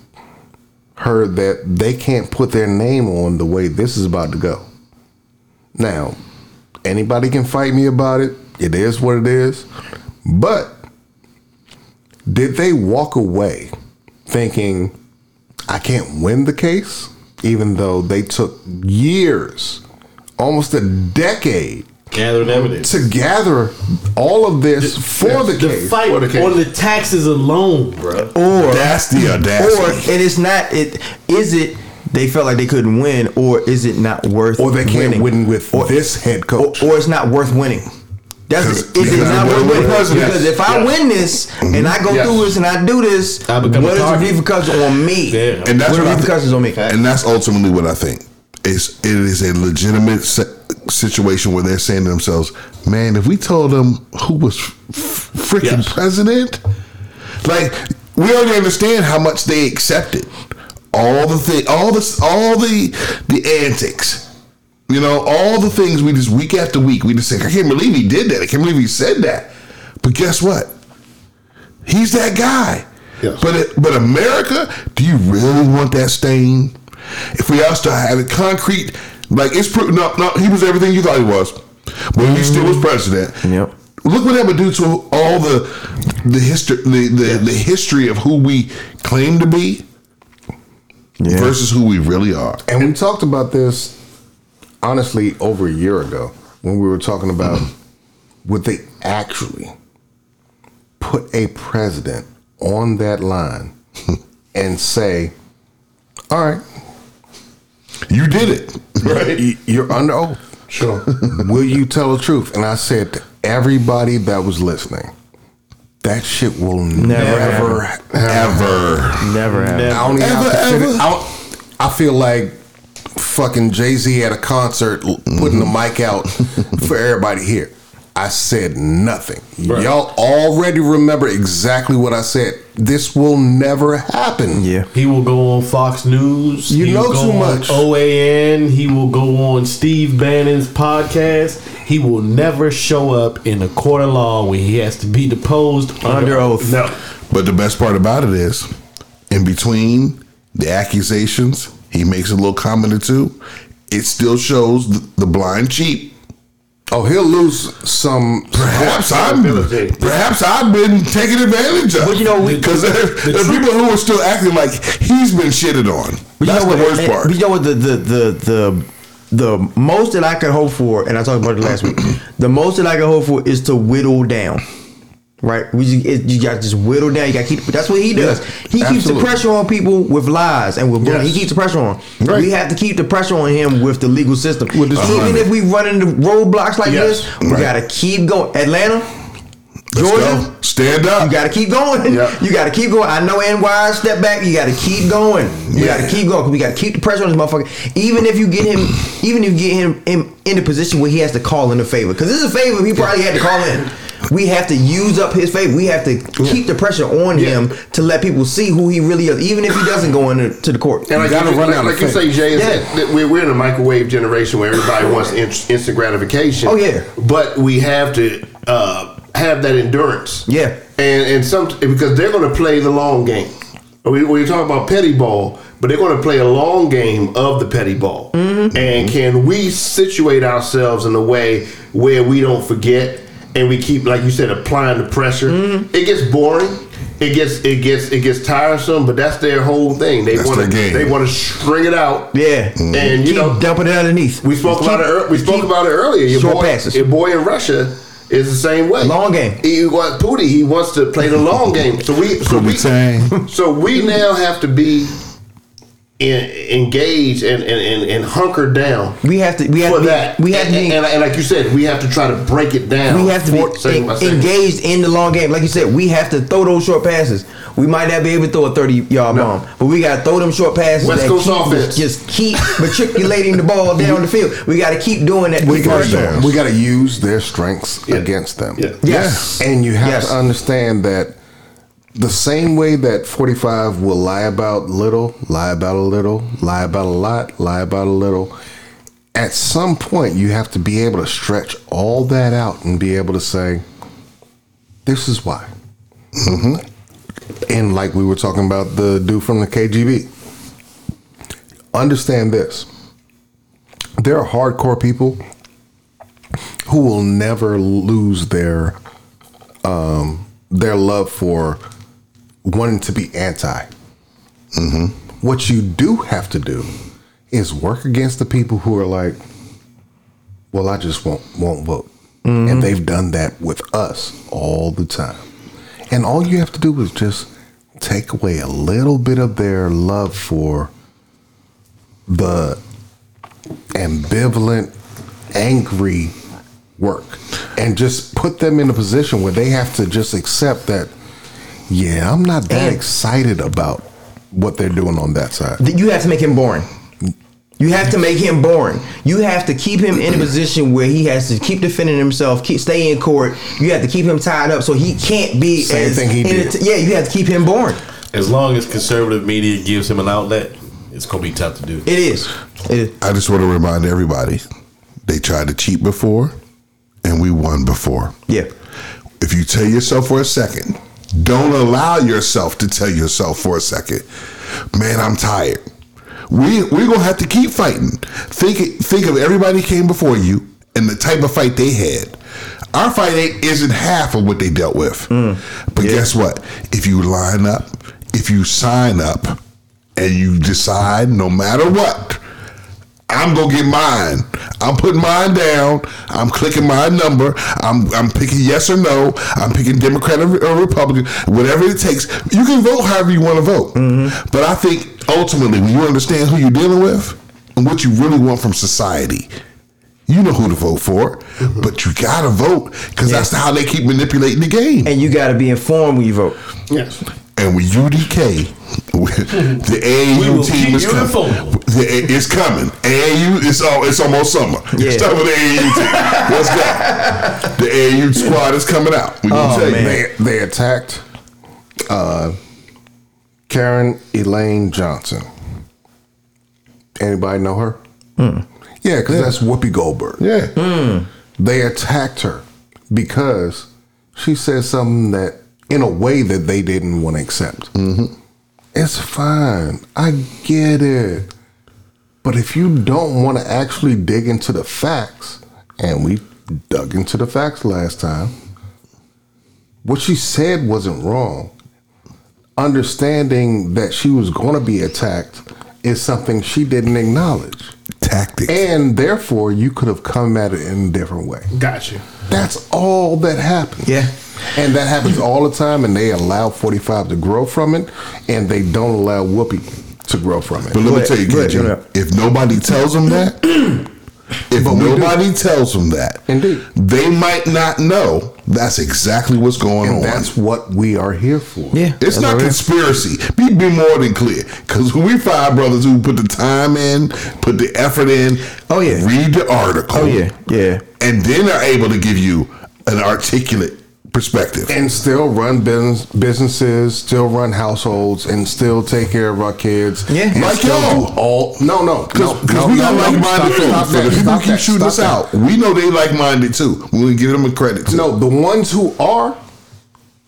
heard that they can't put their name on the way this is about to go. Now, anybody can fight me about it. It is what it is. But Did they walk away thinking, I can't win the case, even though they took years, almost a decade, Gathering evidence. to gather all of this for the, The case? fight For the case. on the taxes alone, bro. Or That's the or audacity. and it's not it is it they felt like they couldn't win or is it not worth Or they can't winning? win with or, this head or, coach. or it's not worth winning. That's Because- is it not they worth win winning? president. Because if I win this and mm-hmm. I go Yes. through this and I do this, I what become a is the target. repercussions on me? Yeah. And that's what are what the I thi- repercussions on me? And that's ultimately what I think. Is it is a legitimate situation where they're saying to themselves, "Man, if we told them who was f- freaking Yes. president, like we already understand how much they accepted all the thing, all this, all the the antics." You know, all the things we just week after week, we just say, I can't believe he did that. I can't believe he said that. But guess what? He's that guy. Yes. But it, but America, do you really want that stain? If we all start having concrete, like it's pro- no, no, he was everything you thought he was, but he still was mm-hmm. president. Yep. Look what that would do to all the the history, the the, the history of who we claim to be Yeah. versus who we really are. And we talked about this honestly over a year ago when we were talking about would they actually put a president on that line and say, all right, You did it, right? you're under oath. Sure. Will you tell the truth? And I said to everybody that was listening, that shit will never, Ever. ever, Never happened. I don't even have Ever, to ever. I, don't- I feel like fucking Jay Z at a concert l- putting the mm-hmm. mic out for everybody here. I said nothing. Y'all already remember exactly what I said. This will never happen. Yeah. He will go on Fox News. You He know will go too on much. OAN. He will go on Steve Bannon's podcast. He will never show up in a court of law where he has to be deposed Under oath. No. But the best part about it is, in between the accusations, he makes a little comment or two. It still shows the, the blind cheat. Oh, he'll lose some. Perhaps I'm. Perhaps I've been taken advantage of. But you know, we- because there, there are people who are still acting like he's been shitted on. But That's you know the what, worst and- part. But you know what? The the the the the most that I could hope for, and I talked about it last week. The most that I can hope for is to whittle down. Right, we just, it, you got to just whittle down. You got to keep. That's what he does. he keeps the pressure on people with lies and with. Yes. He keeps the pressure on. Right. We have to keep the pressure on him with the legal system. With the Even if we run into roadblocks like Yes. this, we Right. got to keep going. Atlanta, Let's Georgia, go. Stand up. you got to keep going. Yeah. You got to keep going. I know NY step back. You got to keep going. You got to Yeah. keep going. 'cause We got to keep the pressure on this motherfucker. Even if you get him, even if you get him in, in a position where he has to call in a favor, because this is a favor he probably had to call in. We have to use up his favor. We have to keep the pressure on him to let people see who he really is, even if he doesn't go into the court. And like, gotta you, run like, out like you say, Jay, is Yeah. that, that we're, we're in a microwave generation where everybody wants instant gratification. Oh, yeah. But we have to uh, have that endurance. Yeah. And and some because they're going to play the long game. We, we talk about petty ball, but they're going to play a long game of the petty ball. Mm-hmm. And can we situate ourselves in a way where we don't forget and we keep, like you said, applying the pressure? Mm-hmm. It gets boring. It gets it gets it gets tiresome, but that's their whole thing. They want to they want to string it out. Yeah. And you keep know, dumping it underneath. we spoke Keep- about it. We spoke about it earlier. Your short boy, passes. your boy in Russia is the same way. Long game. He wants Pootie. He wants to play the long game. So we, so we, so we now have to be in, engaged and, and, and, and hunkered down We have to. We have for to. Be, that. we have to. and, Be, and, and like you said, we have to try to break it down. We have to for- be en- engaged in the long game. Like you said, we have to throw those short passes. We might not be able to throw a 30 yard No. bomb, but we got to throw them short passes. West Coast keep, offense. Just keep matriculating the ball down the field. We got to keep doing that. We got to we got to use their strengths Yeah. against them. Yeah. Yes. And you have Yes. to understand that the same way that 45 will lie about little, lie about a little, lie about a lot, lie about a little, at some point you have to be able to stretch all that out and be able to say, this is why. Mm-hmm. And like we were talking about the dude from the KGB, understand this. There are hardcore people who will never lose their um, their love for wanting to be anti. Mm-hmm. What you do have to do is work against the people who are like, well, I just won't won't vote, and they've done that with us all the time. And all you have to do is just take away a little bit of their love for the ambivalent, angry work and just put them in a position where they have to just accept that, yeah, I'm not that And- excited about what they're doing on that side. You have to make him boring. You have to make him boring. You have to keep him in a position where he has to keep defending himself, keep stay in court. You have to keep him tied up so he can't be Same as thing he did. enter- Yeah, you have to keep him boring. As long as conservative media gives him an outlet, it's gonna be tough to do. It is. It is. I just want to remind everybody they tried to cheat before and we won before. Yeah. If you tell yourself for a second, don't allow yourself to tell yourself for a second, man, I'm tired. We we're gonna have to keep fighting. Think think of everybody came before you and the type of fight they had. Our fight ain't, isn't half of what they dealt with. Mm. But guess what? If you line up, if you sign up, and you decide no matter what, I'm gonna get mine. I'm putting mine down. I'm clicking my number. I'm I'm picking yes or no. I'm picking Democrat or, or Republican, whatever it takes. You can vote however you want to vote. Mm-hmm. But I think ultimately, when you understand who you're dealing with and what you really want from society, you know who to vote for. But you gotta vote because that's how they keep manipulating the game. And you got to be informed when you vote. Yes. And with UDK, the We AAU team is you coming. The A- It's coming. AAU, it's all, it's almost summer. Yeah. Start with the AAU team. Let's go. The AAU squad is coming out. We Oh, tell you. man. They they attacked uh, Caryn Elaine Johnson. Anybody know her? Hmm. Yeah, because that's Whoopi Goldberg. Yeah. Hmm. They attacked her because she said something that, in a way, that they didn't want to accept. Mm-hmm. It's fine. I get it. But if you don't want to actually dig into the facts, and we dug into the facts last time, what she said wasn't wrong. Understanding that she was going to be attacked is something she didn't acknowledge. Tactics. And therefore, you could have come at it in a different way. Gotcha. That's all that happened. Yeah. And that happens all the time, and they allow 45 to grow from it, and they don't allow Whoopi to grow from it. But let me tell you, Go KG, if nobody tells them that, if But we do. nobody tells them that, Indeed. they might not know that's exactly what's going And on. that's what we are here for. Yeah. It's not what it is. conspiracy. Be, be more than clear. Because we five brothers who put the time in, put the effort in. Oh, yeah. Read the article. Oh, yeah. Yeah. And then are able to give you an articulate perspective. And still run business, businesses, still run households, and still take care of our kids. Yeah. and Like still y'all. do all. No, no, Because no, no, we got no, like minded stop- folks. stop So that, the people stop keep that, shooting us that. out. We know they like minded too. We want to give them a credit too. No, the ones who are,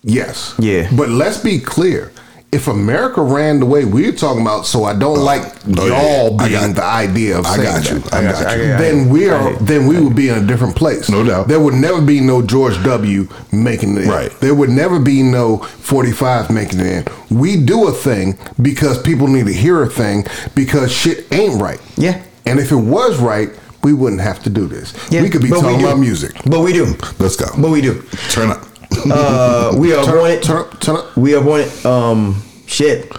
yes. Yeah. But let's be clear. If America ran the way we're talking about, so I don't oh. like oh, y'all yeah. I being got- the idea of I saying got you. that. I got you. I got then we are. Then we would be in a different place. No doubt. There would never be no George W. making it. Right. There would never be no forty five making it in. We do a thing because people need to hear a thing because shit ain't right. Yeah. And if it was right, we wouldn't have to do this. Yeah, we could be but talking about music. But we do. Let's go. But we do. Turn up. Uh, we are Turn wanted. up, turn up, turn up. We are wanted. Um, shit.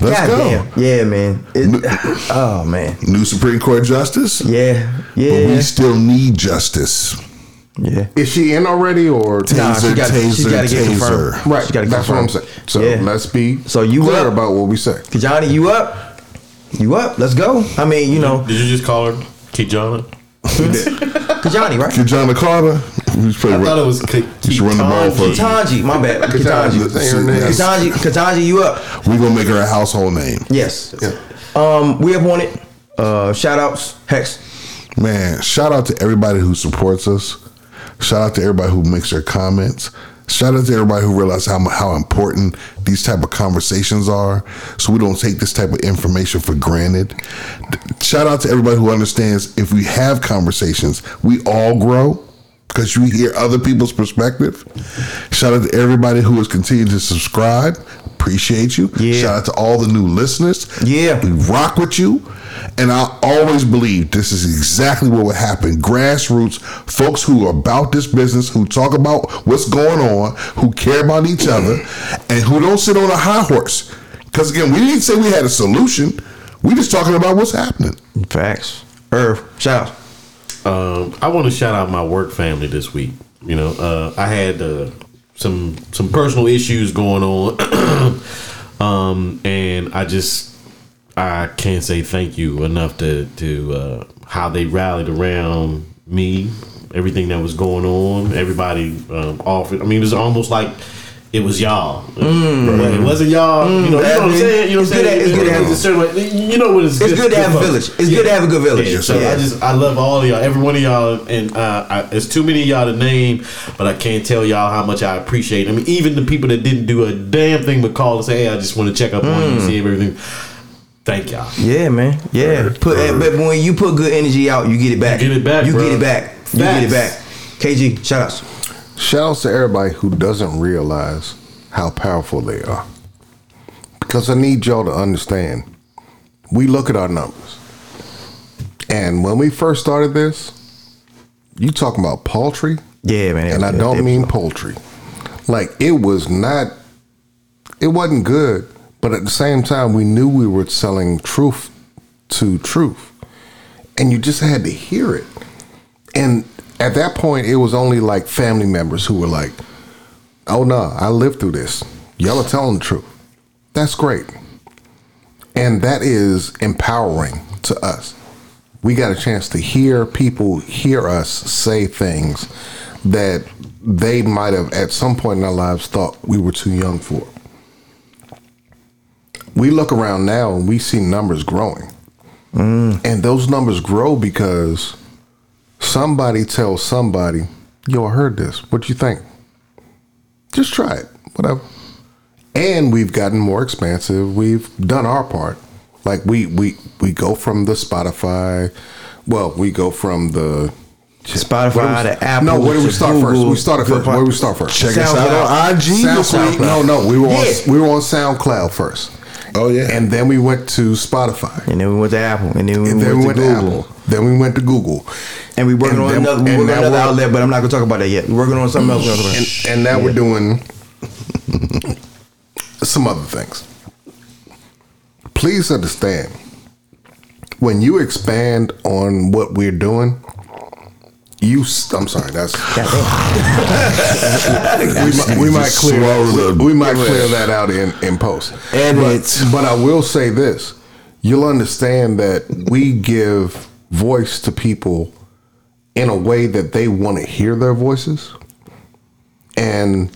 Let's God go. damn. Yeah, man. It, oh man. New Supreme Court Justice. Yeah. Yeah. But we still need justice. Yeah. Is she in already or Nah, Taser, she got, she's taser, got to get confirmed. taser. Right, She gotta that's what I'm saying. So Yeah. let's be So you clear up? about what we say. Johnny, you up? You up? Let's go. I mean, you know, Did you just call her Kijana? Johnny, right? Ki-Jana Carter. We should I play- thought it was K- we should run the ball for Ketanji, my bad. Ketanji. Ketanji, her name. Ketanji, Ketanji, you up? We're gonna make her a household name. Yes. Um, we have wanted. Uh, shout outs, Hex. Man, shout out to everybody who supports us. Shout out to everybody who makes their comments. Shout out to everybody who realizes how how important these type of conversations are, so we don't take this type of information for granted. Shout out to everybody who understands if we have conversations, we all grow. Because you hear other people's perspective. Shout out to everybody who has continued to subscribe. Appreciate you. Yeah. Shout out to all the new listeners. Yeah. We rock with you. And I always believe this is exactly what would happen. Grassroots folks who are about this business, who talk about what's going on, who care about each other, and who don't sit on a high horse. Because again, we didn't say we had a solution. We just talking about what's happening. Facts. Irv, shout out. Um, I want to shout out my work family this week. You know, uh, I had uh, some some personal issues going on, um, and I just I can't say thank you enough to to uh, how they rallied around me, everything that was going on. Everybody um, offered. I mean, it was almost like. It was y'all. But It wasn't y'all. you know, you know what I'm saying. You know what It's I'm good saying. to- it's good to have- a certain way- You know what it's. It's good to have a folks. village. It's good to have a good village. Yeah, so Yeah. I just I love all of y'all, every one of y'all, and uh, I, it's too many of y'all to name, but I can't tell y'all how much I appreciate. I mean, even the people that didn't do a damn thing but call and say, "Hey, I just want to check up on Mm. you, see everything." Thank y'all. Yeah, man. Yeah. Put but when you put good energy out, you get it back. You get it back, You bro. get it back. You get it back. KG, shout outs. Shout outs to everybody who doesn't realize how powerful they are. Because I need y'all to understand. We look at our numbers. And when we first started this, you talking about paltry. Yeah, man. And I don't mean poultry. Like it was not it wasn't good, but at the same time we knew we were selling truth to truth. And you just had to hear it. And at that point it was only like family members who were like, Oh no, I lived through this. Y'all are telling the truth. That's great. And that is empowering to us. We got a chance to hear people hear us say things that they might have at some point in our lives thought we were too young for. We look around now and we see numbers growing. Mm. And those numbers grow because somebody tells somebody, yo, I heard this. What you think? Just try it. Whatever. And we've gotten more expansive. We've done our part. Like we we we go from the Spotify. Well, we go from the Spotify to Apple. No, where do we start first? We started first. Where do we start first? Check us out on IG SoundCloud. No, no, we were on Yeah. we were on SoundCloud first. Oh yeah. And then we went to Spotify. And then we went to Apple. And then we And went, then we went to to Google. Apple. Then we went to Google. And we working And on then- another, we working another outlet, but I'm not gonna talk about that yet. We're working on something else. we're gonna talk And, and now we're doing some other things. Please understand when you expand on what we're doing, you. s- I'm sorry. That's we, might, we might clear the- we, we might clear that out in in post. And but, but I will say this: you'll understand that we give voice to people in a way that they want to hear their voices, and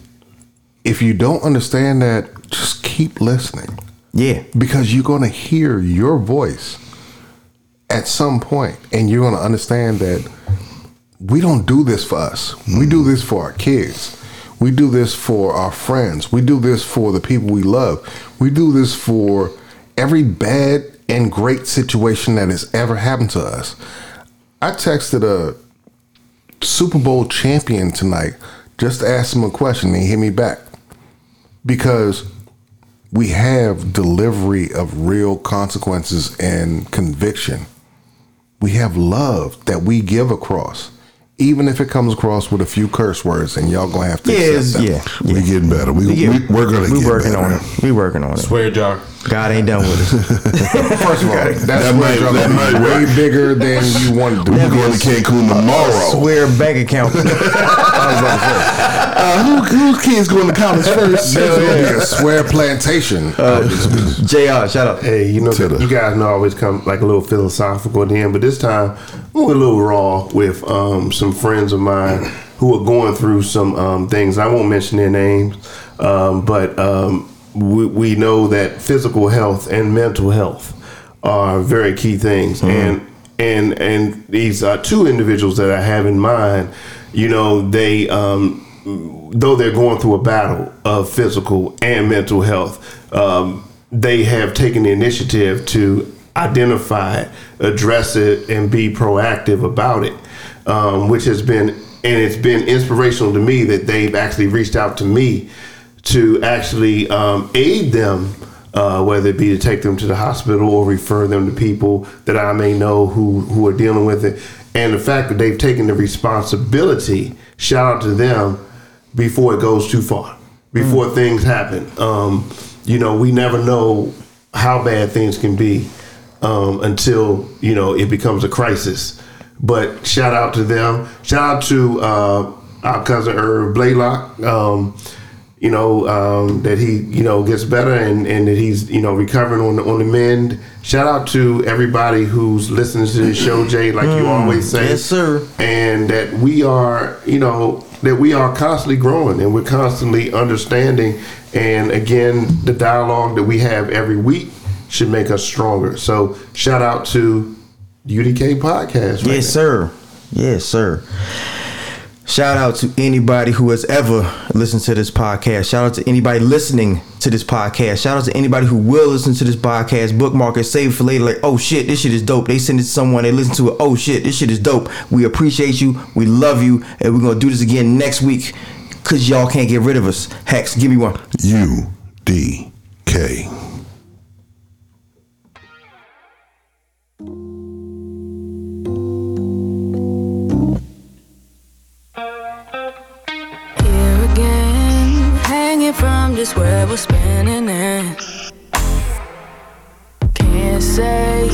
if you don't understand that, just keep listening Yeah. because you're going to hear your voice at some point and you're going to understand that we don't do this for us. We do this for our kids. We do this for our friends. We do this for the people we love. We do this for every bad and great situation that has ever happened to us. I texted a Super Bowl champion tonight just to ask him a question and he hit me back because we have delivery of real consequences and conviction. We have love that we give across, even if it comes across with a few curse words, and y'all gonna have to Yeah, accept it's- them. yeah. We getting better. We, We we, get- we're gonna we get working better. on it. We working on it. Swear jar. God ain't done with us. First of all, that's That way, might- that might way work. bigger than you wanted to We're going to Cancun tomorrow. Swear bank account. Uh, who, whose kids going to college first? There's gonna be a swear plantation. Uh, Jr. Shout out. Hey, you know, To you guys know I always come like a little philosophical at the end, but this time I'm a little raw with um, some friends of mine who are going through some um, things. I won't mention their names, um, but um, we, we know that physical health and mental health are very key things, and and and these are two individuals that I have in mind. You know, they. Um, though they're going through a battle of physical and mental health, um, they have taken the initiative to identify it, address it, and be proactive about it, um, which has been and it's been inspirational to me that they've actually reached out to me to actually um, aid them, uh, whether it be to take them to the hospital or refer them to people that I may know who who are dealing with it. And the fact that they've taken the responsibility, shout out to them, before it goes too far, before things happen. Um, you know, we never know how bad things can be um, until you know it becomes a crisis. But shout out to them. Shout out to uh, our cousin Irv Blaylock. Um, you know um, that he you know gets better and, and that he's you know recovering on the, on the mend. Shout out to everybody who's listening to the show, Jay, like you always say, yes, sir. and that we are you know that we are constantly growing and we're constantly understanding. And again, the dialogue that we have every week should make us stronger. So shout out to UDK podcast. Right Yes, sir. Yes, sir. Shout out to anybody who has ever listened to this podcast. Shout out to anybody listening to this podcast. Shout out to anybody who will listen to this podcast. Bookmark it, save it for later. Like, oh shit, this shit is dope. They send it to someone, they listen to it. Oh shit, this shit is dope. We appreciate you. We love you. And we're gonna do this again next week. Cause y'all can't get rid of us. Hex, give me one. U D K. this web we're spinning in. Can't say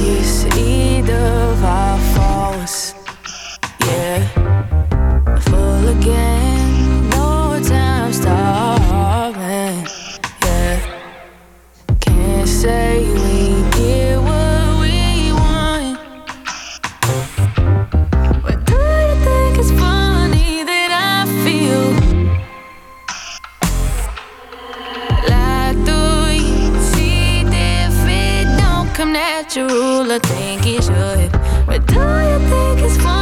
don't natural, I think it should. But do you think it's funny?